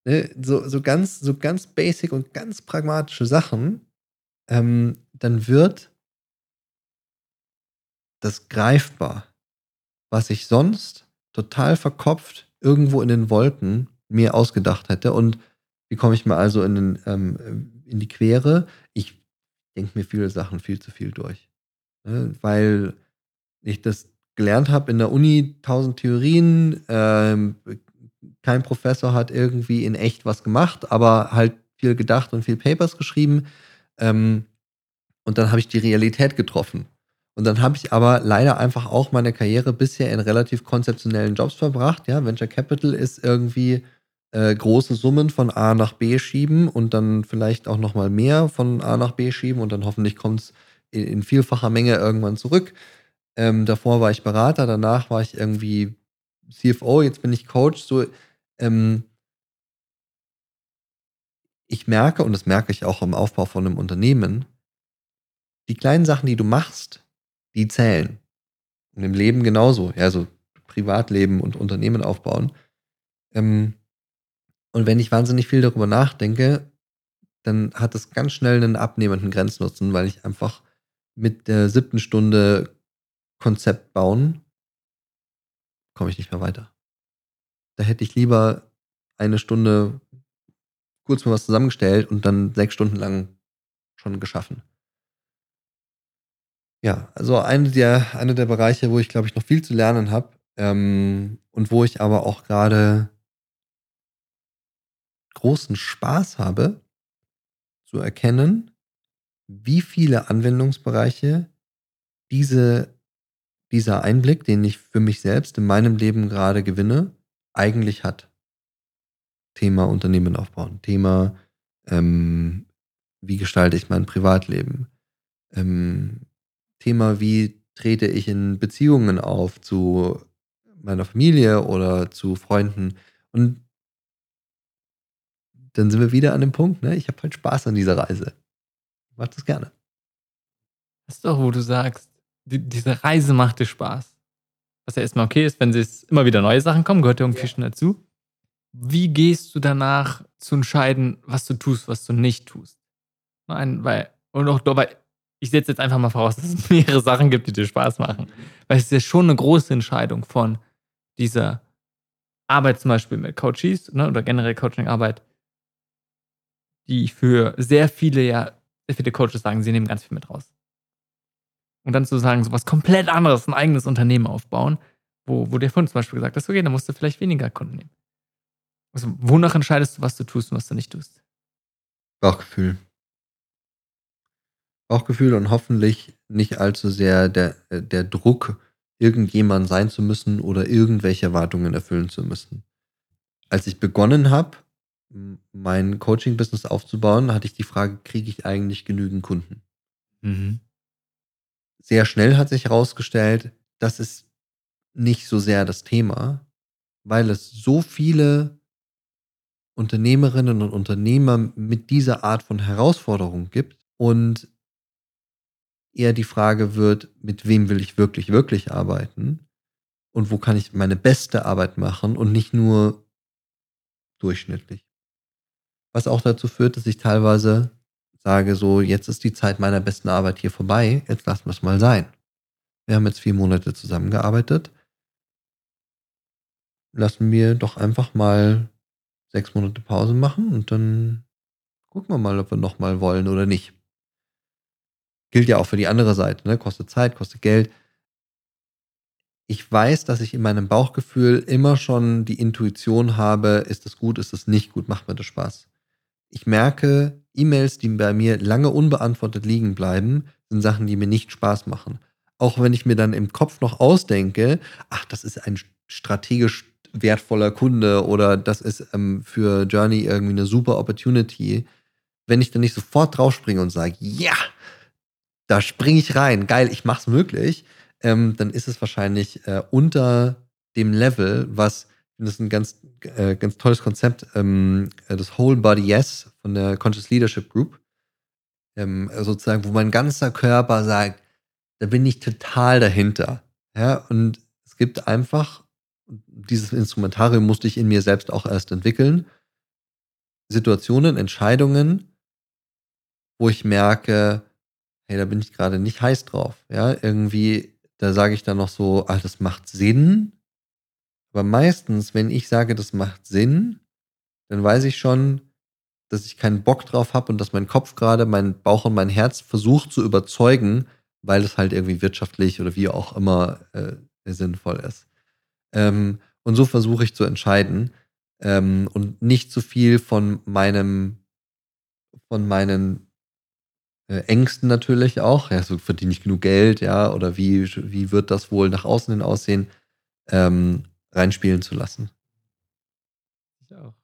ne, so, so, ganz, so ganz basic und ganz pragmatische Sachen, ähm, dann wird das greifbar, was ich sonst total verkopft irgendwo in den Wolken mir ausgedacht hätte. Und wie komme ich mal also in, den, ähm, in die Quere? Ich denke mir viele Sachen viel zu viel durch. Ne? Weil ich das gelernt habe in der Uni, tausend Theorien, ähm, kein Professor hat irgendwie in echt was gemacht, aber halt viel gedacht und viel Papers geschrieben. Ähm, und dann habe ich die Realität getroffen. Und dann habe ich aber leider einfach auch meine Karriere bisher in relativ konzeptionellen Jobs verbracht. Ja, Venture Capital ist irgendwie äh, große Summen von A nach B schieben und dann vielleicht auch nochmal mehr von A nach B schieben und dann hoffentlich kommt es in, in, vielfacher Menge irgendwann zurück. Ähm, davor war ich Berater, danach war ich irgendwie CFO, jetzt bin ich Coach. So, ähm, ich merke, und das merke ich auch im Aufbau von einem Unternehmen, die kleinen Sachen, die du machst, die zählen. Und im Leben genauso, ja, so Privatleben und Unternehmen aufbauen. Ähm, und wenn ich wahnsinnig viel darüber nachdenke, dann hat es ganz schnell einen abnehmenden Grenznutzen, weil ich einfach mit der siebten Stunde Konzept bauen, komme ich nicht mehr weiter. Da hätte ich lieber eine Stunde kurz mal was zusammengestellt und dann sechs Stunden lang schon geschaffen. Ja, also eine der, eine der Bereiche, wo ich glaube ich noch viel zu lernen habe ähm, und wo ich aber auch gerade großen Spaß habe, zu erkennen, wie viele Anwendungsbereiche diese, dieser Einblick, den ich für mich selbst in meinem Leben gerade gewinne, eigentlich hat. Thema Unternehmen aufbauen, Thema ähm, wie gestalte ich mein Privatleben? Ähm, Thema, wie trete ich in Beziehungen auf zu meiner Familie oder zu Freunden? Und dann sind wir wieder an dem Punkt, ne? Ich habe halt Spaß an dieser Reise. Ich mach das gerne. Das ist doch, wo du sagst, die, diese Reise macht dir Spaß. Was ja erstmal okay ist, wenn es immer wieder neue Sachen kommen, gehört ja irgendwie ja. schon dazu. Wie gehst du danach zu entscheiden, was du tust, was du nicht tust? Nein, weil, und auch, weil ich setze jetzt einfach mal voraus, dass es [LAUGHS] mehrere Sachen gibt, die dir Spaß machen. Weil es ist ja schon eine große Entscheidung von dieser Arbeit zum Beispiel mit Coaches ne, oder generell Coaching-Arbeit, die für sehr viele ja, sehr viele Coaches sagen, sie nehmen ganz viel mit raus. Und dann zu sagen, so was komplett anderes, ein eigenes Unternehmen aufbauen, wo, wo der Fund zum Beispiel gesagt hat, okay, dann musst du vielleicht weniger Kunden nehmen. Also, wonach entscheidest du, was du tust und was du nicht tust? Bauchgefühl. Bauchgefühl und hoffentlich nicht allzu sehr der, der Druck, irgendjemand sein zu müssen oder irgendwelche Erwartungen erfüllen zu müssen. Als ich begonnen habe, mein Coaching-Business aufzubauen, hatte ich die Frage, kriege ich eigentlich genügend Kunden? Mhm. Sehr schnell hat sich herausgestellt, das ist nicht so sehr das Thema, weil es so viele Unternehmerinnen und Unternehmer mit dieser Art von Herausforderung gibt und eher die Frage wird, mit wem will ich wirklich, wirklich arbeiten und wo kann ich meine beste Arbeit machen und nicht nur durchschnittlich. Was auch dazu führt, dass ich teilweise sage, so, jetzt ist die Zeit meiner besten Arbeit hier vorbei, jetzt lassen wir es mal sein. Wir haben jetzt vier Monate zusammengearbeitet. Lassen wir doch einfach mal sechs Monate Pause machen und dann gucken wir mal, ob wir nochmal wollen oder nicht. Gilt ja auch für die andere Seite, ne? Kostet Zeit, kostet Geld. Ich weiß, dass ich in meinem Bauchgefühl immer schon die Intuition habe, ist es gut, ist es nicht gut, macht mir das Spaß. Ich merke, E-Mails, die bei mir lange unbeantwortet liegen bleiben, sind Sachen, die mir nicht Spaß machen. Auch wenn ich mir dann im Kopf noch ausdenke, ach, das ist ein strategisch wertvoller Kunde oder das ist ähm, für Journey irgendwie eine super Opportunity, wenn ich dann nicht sofort draufspringe und sage, ja, da springe ich rein, geil, ich mach's möglich, ähm, dann ist es wahrscheinlich äh, unter dem Level, was das ist ein ganz, äh, ganz tolles Konzept, ähm, das Whole Body Yes von der Conscious Leadership Group, ähm, sozusagen, wo mein ganzer Körper sagt, da bin ich total dahinter. Ja, und es gibt einfach dieses Instrumentarium musste ich in mir selbst auch erst entwickeln. Situationen, Entscheidungen, wo ich merke, hey, da bin ich gerade nicht heiß drauf. Ja, irgendwie, da sage ich dann noch so, ah, das macht Sinn. Aber meistens, wenn ich sage, das macht Sinn, dann weiß ich schon, dass ich keinen Bock drauf habe und dass mein Kopf gerade, mein Bauch und mein Herz versucht zu überzeugen, weil es halt irgendwie wirtschaftlich oder wie auch immer äh, sinnvoll ist. Ähm, und so versuche ich zu entscheiden ähm, und nicht zu viel von meinem, von meinen äh, Ängsten natürlich auch. Ja, so verdiene ich genug Geld, ja, oder wie, wie wird das wohl nach außen hin aussehen, ähm, reinspielen zu lassen. Ich auch.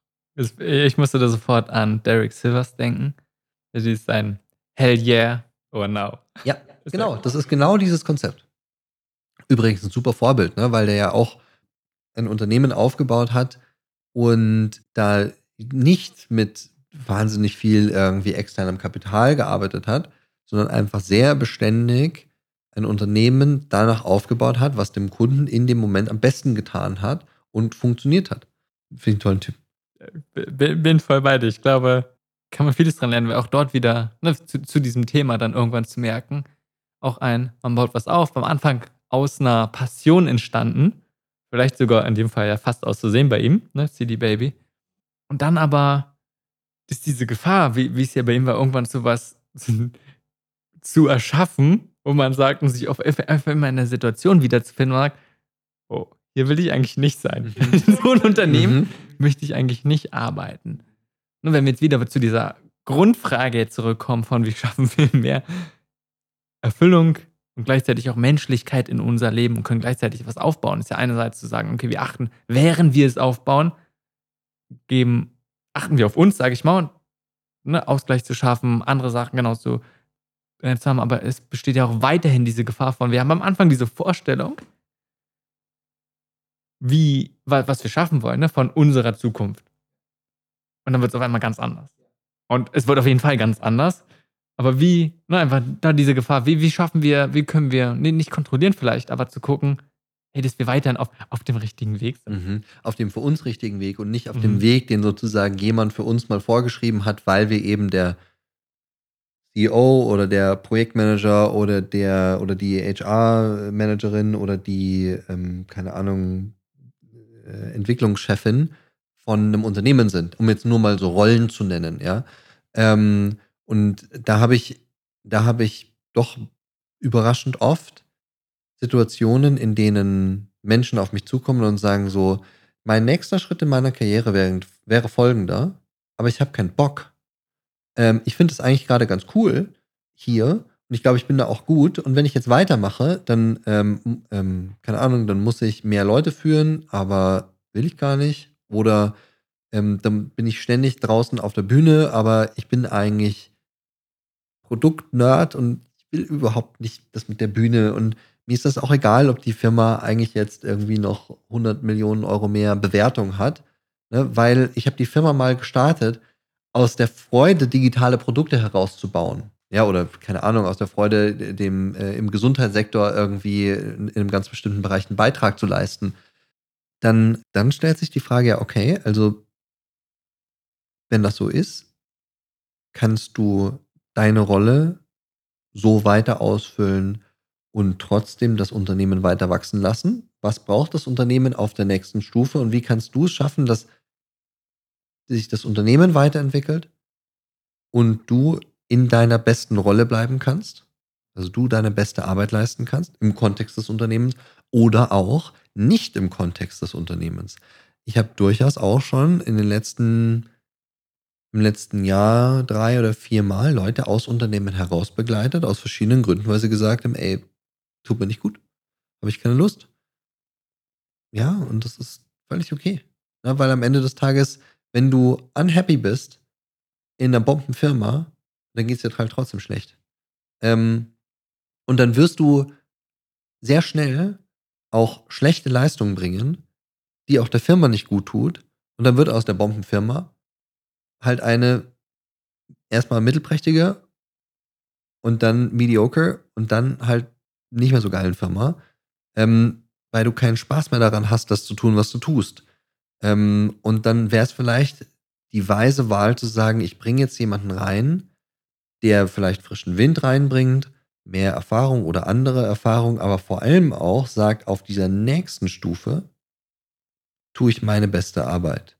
Ich musste da sofort an Derek Silvers denken. Das ist ein Hell yeah or now. Ja, [LAUGHS] genau. Das ist genau dieses Konzept. Übrigens ein super Vorbild, ne, weil der ja auch ein Unternehmen aufgebaut hat und da nicht mit wahnsinnig viel irgendwie externem Kapital gearbeitet hat, sondern einfach sehr beständig ein Unternehmen danach aufgebaut hat, was dem Kunden in dem Moment am besten getan hat und funktioniert hat. Finde ich einen tollen Typ. Bin voll bei dir. Ich glaube, kann man vieles dran lernen, weil auch dort wieder ne, zu, zu, diesem Thema dann irgendwann zu merken, auch ein, man baut was auf, am Anfang aus einer Passion entstanden Vielleicht sogar in dem Fall ja fast auszusehen bei ihm, ne, CD Baby. Und dann aber ist diese Gefahr, wie, wie es ja bei ihm war, irgendwann so was [LAUGHS] zu erschaffen, wo man sagt und sich auf einfach immer in der Situation wiederzufinden mag, oh, hier will ich eigentlich nicht sein. Mhm. [LAUGHS] In so ein Unternehmen mhm. möchte ich eigentlich nicht arbeiten. Nur wenn wir jetzt wieder zu dieser Grundfrage zurückkommen von, wie schaffen wir mehr Erfüllung und gleichzeitig auch Menschlichkeit in unser Leben und können gleichzeitig was aufbauen. ist ja einerseits zu sagen, okay, wir achten, während wir es aufbauen, geben, achten wir auf uns, sage ich mal, und ne, Ausgleich zu schaffen, andere Sachen genauso zu haben. Aber es besteht ja auch weiterhin diese Gefahr von, wir haben am Anfang diese Vorstellung, wie, was wir schaffen wollen, ne, von unserer Zukunft. Und dann wird es auf einmal ganz anders. Und es wird auf jeden Fall ganz anders. Aber wie, ne, einfach da diese Gefahr, wie, wie schaffen wir, wie können wir, nee, nicht kontrollieren vielleicht, aber zu gucken, hey, dass wir weiterhin auf, auf dem richtigen Weg sind. Mhm. Auf dem für uns richtigen Weg und nicht auf mhm. dem Weg, den sozusagen jemand für uns mal vorgeschrieben hat, weil wir eben der CEO oder der Projektmanager oder der oder die HR-Managerin oder die, ähm, keine Ahnung, äh, Entwicklungschefin von einem Unternehmen sind, um jetzt nur mal so Rollen zu nennen, ja. Ähm, und da habe ich, da habe ich doch überraschend oft Situationen, in denen Menschen auf mich zukommen und sagen so, mein nächster Schritt in meiner Karriere wäre, wäre folgender, aber ich habe keinen Bock. Ähm, ich finde es eigentlich gerade ganz cool hier und ich glaube, ich bin da auch gut. Und wenn ich jetzt weitermache, dann, ähm, ähm, keine Ahnung, dann muss ich mehr Leute führen, aber will ich gar nicht. Oder ähm, dann bin ich ständig draußen auf der Bühne, aber ich bin eigentlich Produktnerd und ich will überhaupt nicht das mit der Bühne. Und mir ist das auch egal, ob die Firma eigentlich jetzt irgendwie noch 100 Millionen Euro mehr Bewertung hat, ne? weil ich habe die Firma mal gestartet, aus der Freude, digitale Produkte herauszubauen. Ja, oder keine Ahnung, aus der Freude, dem äh, im Gesundheitssektor irgendwie in, in einem ganz bestimmten Bereich einen Beitrag zu leisten. Dann, dann stellt sich die Frage, ja, okay, also wenn das so ist, kannst du deine Rolle so weiter ausfüllen und trotzdem das Unternehmen weiter wachsen lassen? Was braucht das Unternehmen auf der nächsten Stufe und wie kannst du es schaffen, dass sich das Unternehmen weiterentwickelt und du in deiner besten Rolle bleiben kannst? Also du deine beste Arbeit leisten kannst im Kontext des Unternehmens oder auch nicht im Kontext des Unternehmens. Ich habe durchaus auch schon in den letzten im letzten Jahr drei oder vier Mal Leute aus Unternehmen heraus begleitet, aus verschiedenen Gründen, weil sie gesagt haben, ey, tut mir nicht gut, habe ich keine Lust. Ja, und das ist völlig okay. Ja, weil am Ende des Tages, wenn du unhappy bist in einer Bombenfirma, dann geht es dir halt trotzdem schlecht. Ähm, und dann wirst du sehr schnell auch schlechte Leistungen bringen, die auch der Firma nicht gut tut. Und dann wird aus der Bombenfirma halt eine erstmal mittelprächtige und dann mediocre und dann halt nicht mehr so geilen Firma, ähm, weil du keinen Spaß mehr daran hast, das zu tun, was du tust. Ähm, und dann wäre es vielleicht die weise Wahl zu sagen, ich bringe jetzt jemanden rein, der vielleicht frischen Wind reinbringt, mehr Erfahrung oder andere Erfahrung, aber vor allem auch sagt, auf dieser nächsten Stufe tue ich meine beste Arbeit.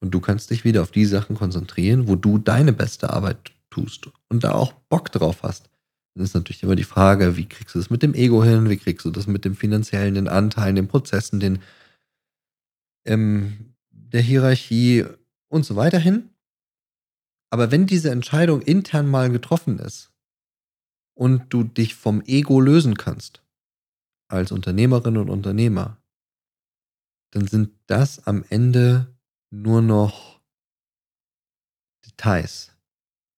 Und du kannst dich wieder auf die Sachen konzentrieren, wo du deine beste Arbeit tust und da auch Bock drauf hast. Dann ist natürlich immer die Frage, wie kriegst du das mit dem Ego hin, wie kriegst du das mit dem finanziellen, den Anteilen, den Prozessen, den ähm, der Hierarchie und so weiter hin. Aber wenn diese Entscheidung intern mal getroffen ist und du dich vom Ego lösen kannst, als Unternehmerin und Unternehmer, dann sind das am Ende nur noch Details,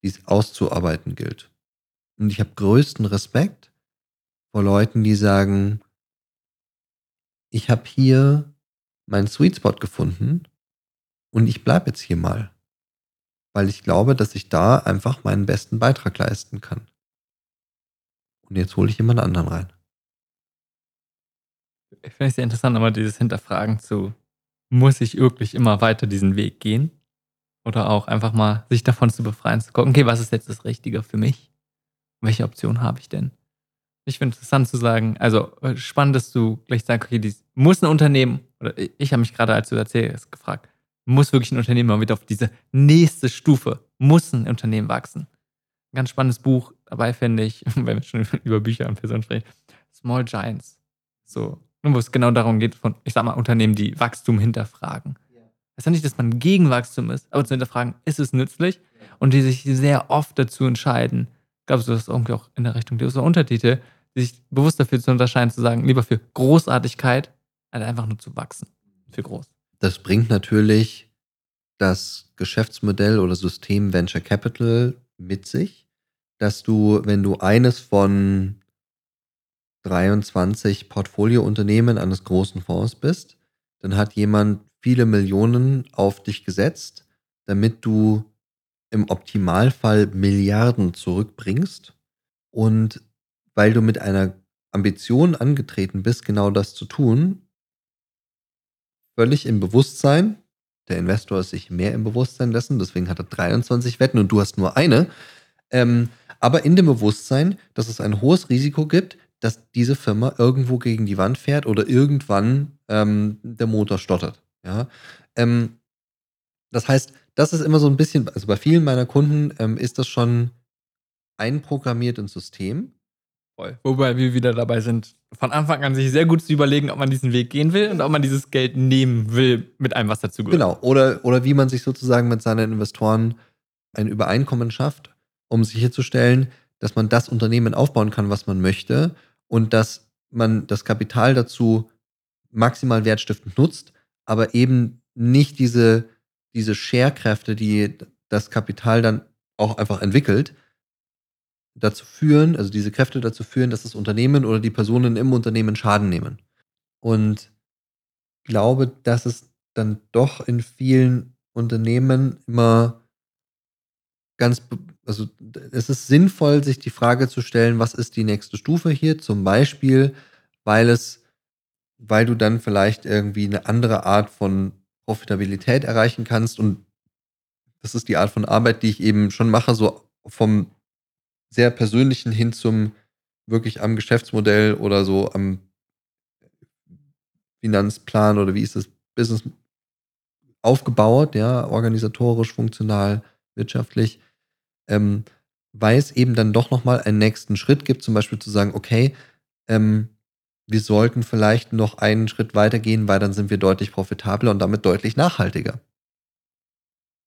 die es auszuarbeiten gilt. Und ich habe größten Respekt vor Leuten, die sagen, ich habe hier meinen Sweet Spot gefunden und ich bleibe jetzt hier mal, weil ich glaube, dass ich da einfach meinen besten Beitrag leisten kann. Und jetzt hole ich jemand anderen rein. Ich finde es sehr interessant, aber dieses Hinterfragen zu muss ich wirklich immer weiter diesen Weg gehen? Oder auch einfach mal sich davon zu befreien, zu gucken, okay, was ist jetzt das Richtige für mich? Welche Option habe ich denn? Ich finde interessant zu sagen, also äh, spannend, dass du gleich sagst, okay, dies muss ein Unternehmen, oder ich habe mich gerade, als du erzählst, gefragt, muss wirklich ein Unternehmen mal wieder auf diese nächste Stufe, muss ein Unternehmen wachsen. Ein ganz spannendes Buch dabei finde ich, [LAUGHS] wenn wir schon [LAUGHS] über Bücher und Personen sprechen, Small Giants. So, wo es genau darum geht, von, ich sag mal, Unternehmen, die Wachstum hinterfragen. Das ist ja nicht, dass man gegen Wachstum ist, aber zu hinterfragen, ist es nützlich? Und die sich sehr oft dazu entscheiden, glaubst du, das ist irgendwie auch in der Richtung dieser Untertitel, sich bewusst dafür zu unterscheiden, zu sagen, lieber für Großartigkeit, als einfach nur zu wachsen. Für groß. Das bringt natürlich das Geschäftsmodell oder System Venture Capital mit sich, dass du, wenn du eines von 23 Portfoliounternehmen eines großen Fonds bist, dann hat jemand viele Millionen auf dich gesetzt, damit du im Optimalfall Milliarden zurückbringst. Und weil du mit einer Ambition angetreten bist, genau das zu tun, völlig im Bewusstsein, der Investor ist sich mehr im Bewusstsein dessen, deswegen hat er 23 Wetten und du hast nur eine, ähm, aber in dem Bewusstsein, dass es ein hohes Risiko gibt, dass diese Firma irgendwo gegen die Wand fährt oder irgendwann ähm, der Motor stottert. Ja? Ähm, das heißt, das ist immer so ein bisschen, also bei vielen meiner Kunden ähm, ist das schon einprogrammiert ins System. Voll. Wobei wir wieder dabei sind, von Anfang an sich sehr gut zu überlegen, ob man diesen Weg gehen will und ob man dieses Geld nehmen will mit allem, was dazu gehört. Genau. Oder, oder wie man sich sozusagen mit seinen Investoren ein Übereinkommen schafft, um sicherzustellen, dass man das Unternehmen aufbauen kann, was man möchte und dass man das Kapital dazu maximal wertstiftend nutzt, aber eben nicht diese, diese Share-Kräfte, die das Kapital dann auch einfach entwickelt, dazu führen, also diese Kräfte dazu führen, dass das Unternehmen oder die Personen im Unternehmen Schaden nehmen. Und glaube, dass es dann doch in vielen Unternehmen immer ganz also es ist sinnvoll, sich die Frage zu stellen, was ist die nächste Stufe hier? Zum Beispiel, weil es, weil du dann vielleicht irgendwie eine andere Art von Profitabilität erreichen kannst und das ist die Art von Arbeit, die ich eben schon mache, so vom sehr persönlichen hin zum wirklich am Geschäftsmodell oder so am Finanzplan oder wie ist das Business aufgebaut, ja, organisatorisch, funktional, wirtschaftlich ähm, weil es eben dann doch nochmal einen nächsten Schritt gibt, zum Beispiel zu sagen, okay, ähm, wir sollten vielleicht noch einen Schritt weitergehen, weil dann sind wir deutlich profitabler und damit deutlich nachhaltiger.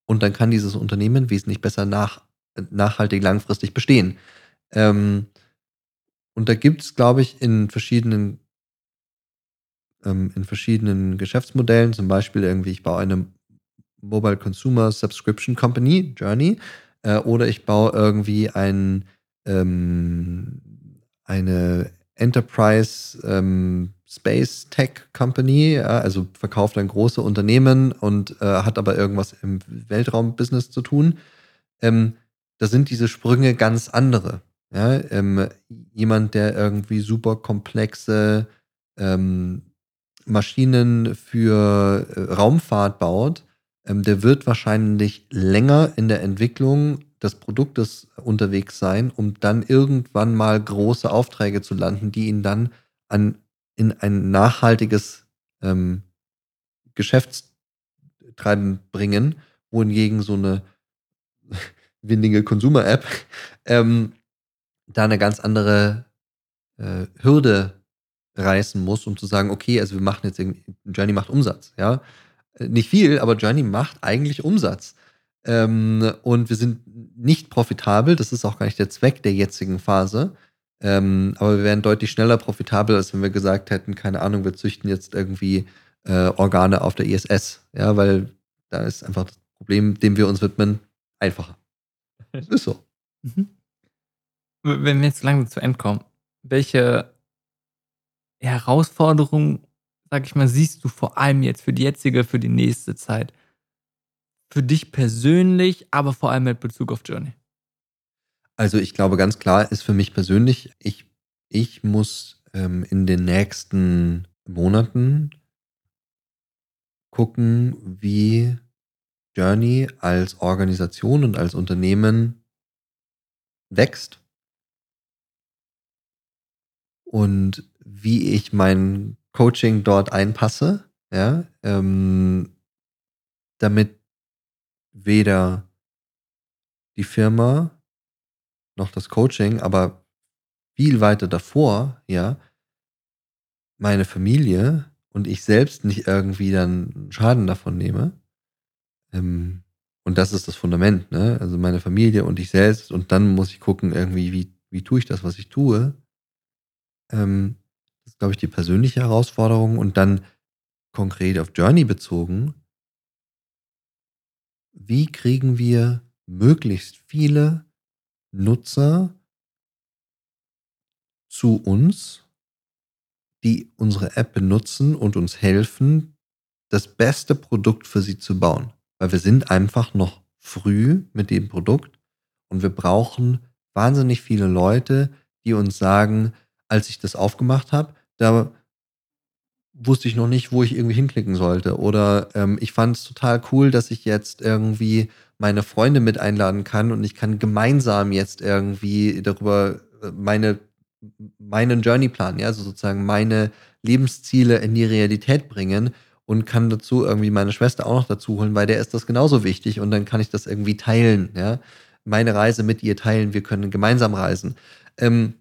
Und dann kann dieses Unternehmen wesentlich besser nach, nachhaltig langfristig bestehen. Ähm, und da gibt es, glaube ich, in verschiedenen, ähm, in verschiedenen Geschäftsmodellen, zum Beispiel irgendwie, ich baue eine Mobile Consumer Subscription Company, Journey, äh, oder ich baue irgendwie ein, ähm, eine Enterprise ähm, Space Tech Company, ja, also verkauft ein große Unternehmen und äh, hat aber irgendwas im Weltraumbusiness zu tun. Ähm, da sind diese Sprünge ganz andere. Ja? Ähm, jemand, der irgendwie super komplexe ähm, Maschinen für äh, Raumfahrt baut, ähm, der wird wahrscheinlich länger in der Entwicklung des Produktes unterwegs sein, um dann irgendwann mal große Aufträge zu landen, die ihn dann an, in ein nachhaltiges ähm, Geschäftstreiben bringen, wohingegen so eine windige Consumer-App ähm, da eine ganz andere äh, Hürde reißen muss, um zu sagen, okay, also wir machen jetzt irgendwie, Journey macht Umsatz, ja. Äh, nicht viel, aber Journey macht eigentlich Umsatz. Ähm, und wir sind nicht profitabel. Das ist auch gar nicht der Zweck der jetzigen Phase. Ähm, aber wir wären deutlich schneller profitabel, als wenn wir gesagt hätten, keine Ahnung, wir züchten jetzt irgendwie äh, Organe auf der ISS. Ja, weil da ist einfach das Problem, dem wir uns widmen, einfacher. Das ist so. Mhm. Wenn wir jetzt langsam zu Ende kommen, welche Herausforderungen sag ich mal, siehst du vor allem jetzt für die jetzige, für die nächste Zeit? Für dich persönlich, aber vor allem mit Bezug auf Journey. Also ich glaube ganz klar ist für mich persönlich, ich, ich muss ähm, in den nächsten Monaten gucken, wie Journey als Organisation und als Unternehmen wächst und wie ich mein Coaching dort einpasse, ja, ähm, damit weder die Firma noch das Coaching, aber viel weiter davor, ja, meine Familie und ich selbst nicht irgendwie dann Schaden davon nehme. Ähm, und das ist das Fundament, ne? Also meine Familie und ich selbst und dann muss ich gucken, irgendwie, wie, wie tue ich das, was ich tue. Ähm, das ist, glaube ich, die persönliche Herausforderung. Und dann konkret auf Journey bezogen, wie kriegen wir möglichst viele Nutzer zu uns, die unsere App benutzen und uns helfen, das beste Produkt für sie zu bauen. Weil wir sind einfach noch früh mit dem Produkt und wir brauchen wahnsinnig viele Leute, die uns sagen, als ich das aufgemacht habe, da wusste ich noch nicht, wo ich irgendwie hinklicken sollte. Oder ähm, ich fand es total cool, dass ich jetzt irgendwie meine Freunde mit einladen kann und ich kann gemeinsam jetzt irgendwie darüber äh, meine meinen Journeyplan, ja, also sozusagen meine Lebensziele in die Realität bringen und kann dazu irgendwie meine Schwester auch noch dazu holen, weil der ist das genauso wichtig und dann kann ich das irgendwie teilen, ja, meine Reise mit ihr teilen, wir können gemeinsam reisen. Ähm,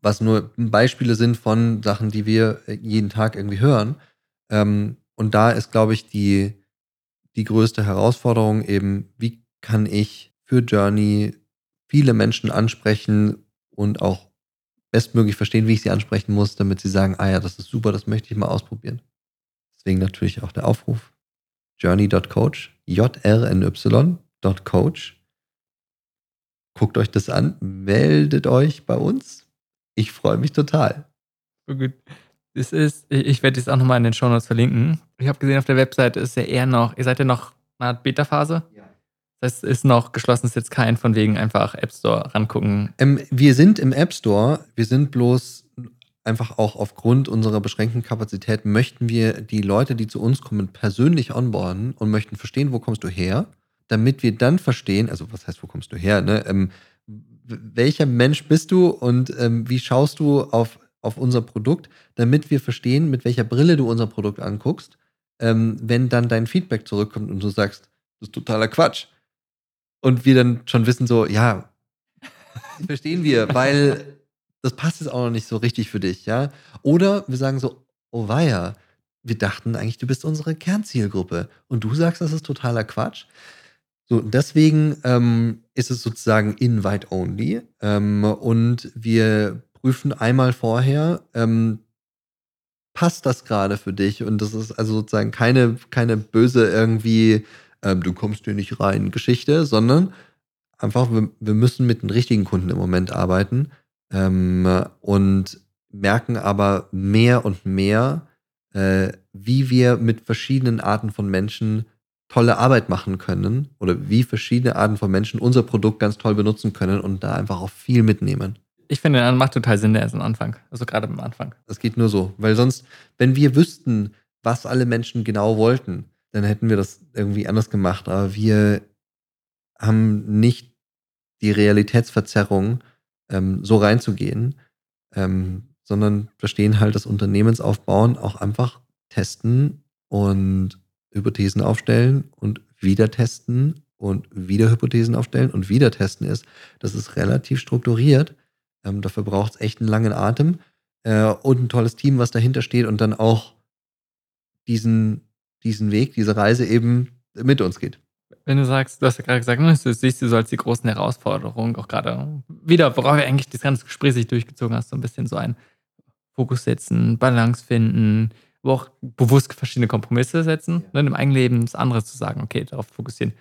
was nur Beispiele sind von Sachen, die wir jeden Tag irgendwie hören. Ähm, und da ist, glaube ich, die, die größte Herausforderung eben, wie kann ich für Journey viele Menschen ansprechen und auch bestmöglich verstehen, wie ich sie ansprechen muss, damit sie sagen, ah ja, das ist super, das möchte ich mal ausprobieren. Deswegen natürlich auch der Aufruf. Journey.coach, J-R-N-Y.coach. Guckt euch das an, meldet euch bei uns. Ich freue mich total. So gut. Das ist, ich werde das auch nochmal in den Show Notes verlinken. Ich habe gesehen, auf der Webseite ist ja eher noch, ihr seid ja noch eine Art Beta-Phase. Ja. Das heißt, ist noch geschlossen, ist jetzt kein von wegen einfach App Store rangucken. Ähm, wir sind im App Store, wir sind bloß einfach auch aufgrund unserer beschränkten Kapazität möchten wir die Leute, die zu uns kommen, persönlich onboarden und möchten verstehen, wo kommst du her, damit wir dann verstehen, also was heißt, wo kommst du her, ne? Ähm, welcher Mensch bist du und ähm, wie schaust du auf, auf unser Produkt, damit wir verstehen, mit welcher Brille du unser Produkt anguckst, ähm, wenn dann dein Feedback zurückkommt und du sagst, das ist totaler Quatsch. Und wir dann schon wissen, so, ja, [LAUGHS] verstehen wir, weil das passt jetzt auch noch nicht so richtig für dich, ja. Oder wir sagen so, oh weia, wir dachten eigentlich, du bist unsere Kernzielgruppe und du sagst, das ist totaler Quatsch. So, deswegen ähm, ist es sozusagen Invite-Only ähm, und wir prüfen einmal vorher, ähm, passt das gerade für dich? Und das ist also sozusagen keine, keine böse irgendwie, ähm, du kommst hier nicht rein Geschichte, sondern einfach, wir, wir müssen mit den richtigen Kunden im Moment arbeiten ähm, und merken aber mehr und mehr, äh, wie wir mit verschiedenen Arten von Menschen tolle Arbeit machen können oder wie verschiedene Arten von Menschen unser Produkt ganz toll benutzen können und da einfach auch viel mitnehmen. Ich finde, das macht total Sinn, der ist am Anfang. Also gerade am Anfang. Das geht nur so. Weil sonst, wenn wir wüssten, was alle Menschen genau wollten, dann hätten wir das irgendwie anders gemacht. Aber wir haben nicht die Realitätsverzerrung, ähm, so reinzugehen, ähm, sondern verstehen halt das Unternehmensaufbauen auch einfach testen und Hypothesen aufstellen und wieder testen und wieder Hypothesen aufstellen und wieder testen ist, das ist relativ strukturiert. Ähm, dafür braucht es echt einen langen Atem äh, und ein tolles Team, was dahinter steht und dann auch diesen, diesen Weg, diese Reise eben mit uns geht. Wenn du sagst, du hast ja gerade gesagt, ne, du siehst du so als die großen Herausforderungen, auch gerade wieder, worauf wir eigentlich das ganze Gespräch sich durchgezogen hast, so ein bisschen so ein Fokus setzen, Balance finden, aber auch bewusst verschiedene Kompromisse setzen. Ja. Ne, Im eigenen Leben das andere zu sagen, okay, darauf fokussieren,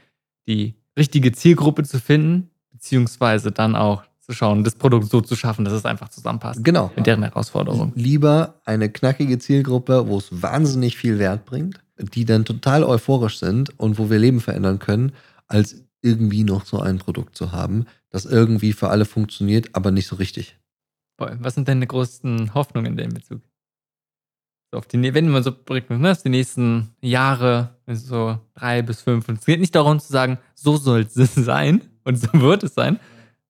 die richtige Zielgruppe zu finden, beziehungsweise dann auch zu schauen, das Produkt so zu schaffen, dass es einfach zusammenpasst. Genau. Mit deren Herausforderungen. Lieber eine knackige Zielgruppe, wo es wahnsinnig viel Wert bringt, die dann total euphorisch sind und wo wir Leben verändern können, als irgendwie noch so ein Produkt zu haben, das irgendwie für alle funktioniert, aber nicht so richtig. Was sind deine größten Hoffnungen in dem Bezug? auf die, wenn man so bringt, ne, die nächsten Jahre, so drei bis fünf. Und es geht nicht darum zu sagen, so soll es [LAUGHS] sein und so wird es sein.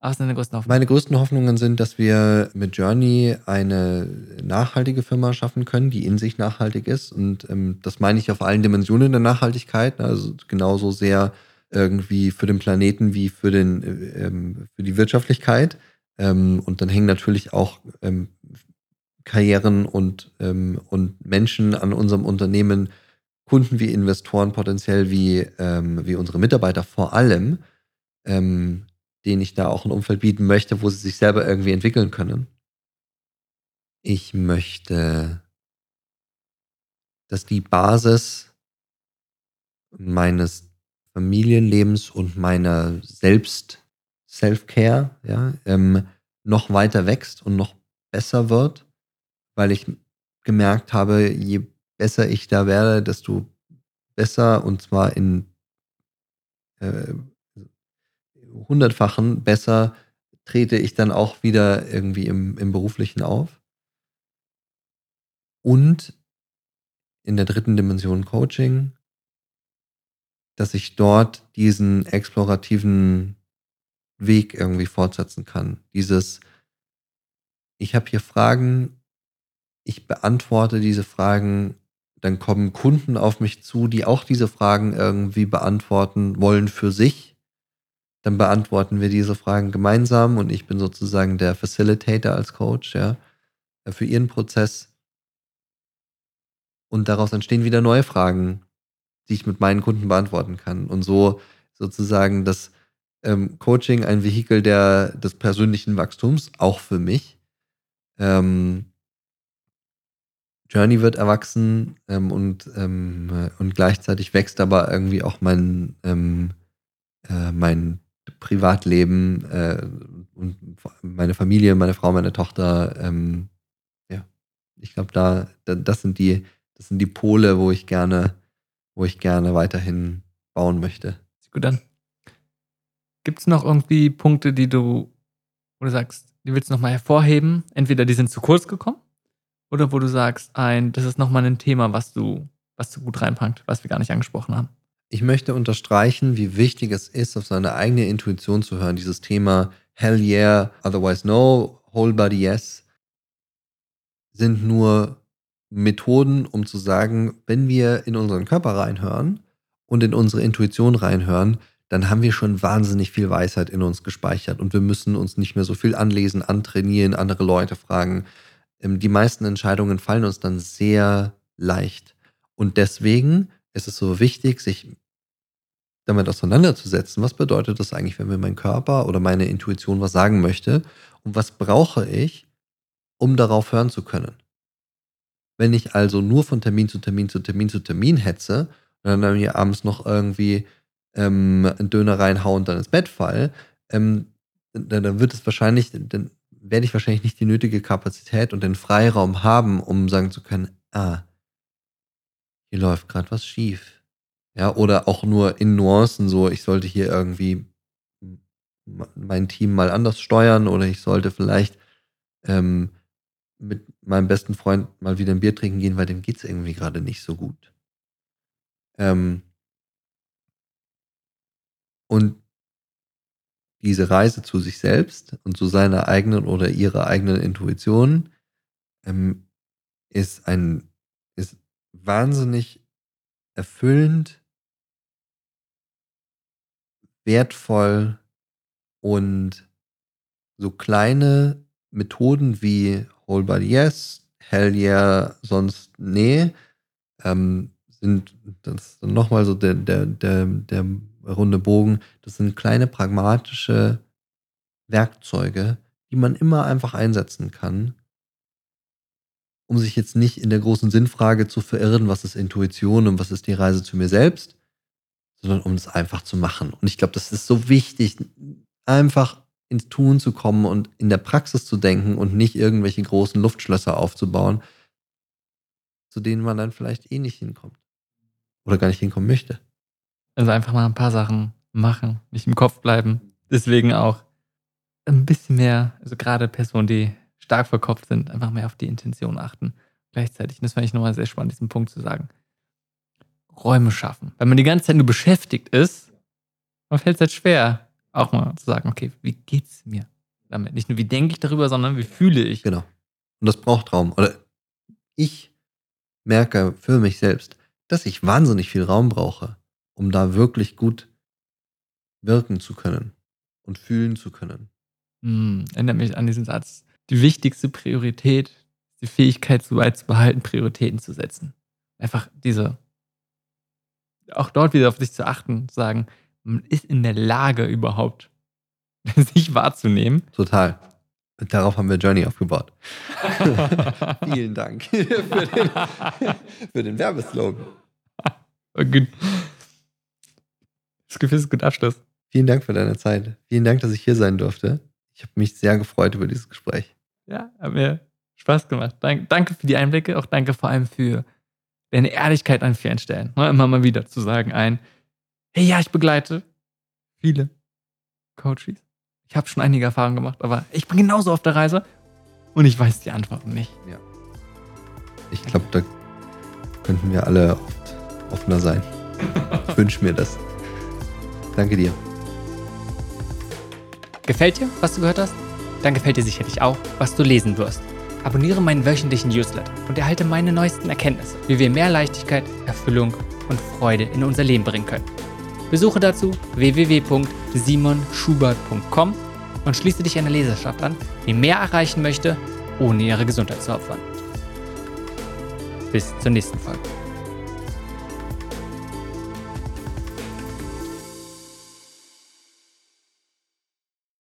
Was sind deine größten Hoffnungen? Meine größten Hoffnungen sind, dass wir mit Journey eine nachhaltige Firma schaffen können, die in sich nachhaltig ist. Und ähm, das meine ich auf allen Dimensionen der Nachhaltigkeit. Ne, also genauso sehr irgendwie für den Planeten wie für, den, äh, ähm, für die Wirtschaftlichkeit. Ähm, und dann hängen natürlich auch ähm, Karrieren und, ähm, und Menschen an unserem Unternehmen, Kunden wie Investoren, potenziell wie, ähm, wie unsere Mitarbeiter vor allem, denen ich da auch ein Umfeld bieten möchte, wo sie sich selber irgendwie entwickeln können. Ich möchte, dass die Basis meines Familienlebens und meiner Selbst Self-Care ja, ähm, noch weiter wächst und noch besser wird, weil ich gemerkt habe, je besser ich da werde, desto besser und zwar in äh, hundertfachen besser trete ich dann auch wieder irgendwie im, im beruflichen auf. Und in der dritten Dimension Coaching, dass ich dort diesen explorativen Weg irgendwie fortsetzen kann. Dieses, ich habe hier Fragen, ich beantworte diese Fragen, dann kommen Kunden auf mich zu, die auch diese Fragen irgendwie beantworten wollen für sich. Dann beantworten wir diese Fragen gemeinsam und ich bin sozusagen der Facilitator als Coach, ja, für ihren Prozess. Und daraus entstehen wieder neue Fragen, die ich mit meinen Kunden beantworten kann. Und so sozusagen das ähm, Coaching ein Vehikel der, des persönlichen Wachstums, auch für mich. Ähm, Journey wird erwachsen ähm, und, ähm, und gleichzeitig wächst aber irgendwie auch mein, ähm, äh, mein Privatleben äh, und meine Familie, meine Frau, meine Tochter. Ähm, ja, ich glaube, da, da, das sind die, das sind die Pole, wo ich gerne, wo ich gerne weiterhin bauen möchte. Gut an. Gibt es noch irgendwie Punkte, die du, wo du sagst, die willst du nochmal hervorheben? Entweder die sind zu kurz gekommen oder wo du sagst, ein, das ist nochmal ein Thema, was du, was du gut reinpackt, was wir gar nicht angesprochen haben. Ich möchte unterstreichen, wie wichtig es ist, auf seine eigene Intuition zu hören. Dieses Thema Hell yeah, otherwise no, whole body yes sind nur Methoden, um zu sagen, wenn wir in unseren Körper reinhören und in unsere Intuition reinhören, dann haben wir schon wahnsinnig viel Weisheit in uns gespeichert und wir müssen uns nicht mehr so viel anlesen, antrainieren, andere Leute fragen. Ähm, die meisten Entscheidungen fallen uns dann sehr leicht. Und deswegen ist es so wichtig, sich damit auseinanderzusetzen, was bedeutet das eigentlich, wenn mir mein Körper oder meine Intuition was sagen möchte und was brauche ich, um darauf hören zu können. Wenn ich also nur von Termin zu Termin zu Termin zu Termin hetze und dann mir abends noch irgendwie ähm, einen Döner reinhaue und dann ins Bett fall, ähm, dann, dann wird es wahrscheinlich, dann werde ich wahrscheinlich nicht die nötige Kapazität und den Freiraum haben, um sagen zu können, ah, hier läuft gerade was schief. Ja, oder auch nur in Nuancen so, ich sollte hier irgendwie mein Team mal anders steuern oder ich sollte vielleicht ähm, mit meinem besten Freund mal wieder ein Bier trinken gehen, weil dem geht es irgendwie gerade nicht so gut. Ähm, und diese Reise zu sich selbst und zu seiner eigenen oder ihrer eigenen Intuition ähm, ist ein ist wahnsinnig erfüllend, wertvoll und so kleine Methoden wie Whole Body Yes, Hell Yeah, sonst nee, ähm, sind das nochmal so der, der, der, der runde Bogen. Das sind kleine pragmatische Werkzeuge, die man immer einfach einsetzen kann, um sich jetzt nicht in der großen Sinnfrage zu verirren, was ist Intuition und was ist die Reise zu mir selbst, sondern um es einfach zu machen. Und ich glaube, das ist so wichtig, einfach ins Tun zu kommen und in der Praxis zu denken und nicht irgendwelche großen Luftschlösser aufzubauen, zu denen man dann vielleicht eh nicht hinkommt. Oder gar nicht hinkommen möchte. Also einfach mal ein paar Sachen machen, nicht im Kopf bleiben. Deswegen auch ein bisschen mehr, also gerade Personen, die stark verkopft sind, einfach mehr auf die Intention achten. Gleichzeitig, das fand ich nochmal sehr spannend, diesen Punkt zu sagen. Räume schaffen. Wenn man die ganze Zeit nur beschäftigt ist, dann fällt es halt schwer, auch mal zu sagen, okay, wie geht's mir damit? Nicht nur, wie denke ich darüber, sondern wie fühle ich. Genau. Und das braucht Raum. Oder ich merke für mich selbst, dass ich wahnsinnig viel Raum brauche um da wirklich gut wirken zu können und fühlen zu können. Hm, erinnert mich an diesen Satz. Die wichtigste Priorität ist die Fähigkeit, so weit zu behalten, Prioritäten zu setzen. Einfach diese, auch dort wieder auf sich zu achten, zu sagen, man ist in der Lage überhaupt, [LAUGHS] sich wahrzunehmen. Total. Darauf haben wir Journey aufgebaut. [LAUGHS] Vielen Dank [LAUGHS] für den, für den Werbeslogan. Oh, gut. Das Gefühl ist ein guter Abschluss. Vielen Dank für deine Zeit. Vielen Dank, dass ich hier sein durfte. Ich habe mich sehr gefreut über dieses Gespräch. Ja, hat mir Spaß gemacht. Dank, danke für die Einblicke, auch danke vor allem für deine Ehrlichkeit an vielen Stellen. Ne, immer mal wieder zu sagen ein, hey, ja, ich begleite viele Coaches. Ich habe schon einige Erfahrungen gemacht, aber ich bin genauso auf der Reise und ich weiß die Antworten nicht. Ja. Ich glaube, da könnten wir alle oft offener sein. Ich wünsche mir das. Danke dir. Gefällt dir, was du gehört hast? Dann gefällt dir sicherlich auch, was du lesen wirst. Abonniere meinen wöchentlichen Newsletter und erhalte meine neuesten Erkenntnisse, wie wir mehr Leichtigkeit, Erfüllung und Freude in unser Leben bringen können. Besuche dazu www.simonschubert.com und schließe dich einer Leserschaft an, die mehr erreichen möchte, ohne ihre Gesundheit zu opfern. Bis zur nächsten Folge.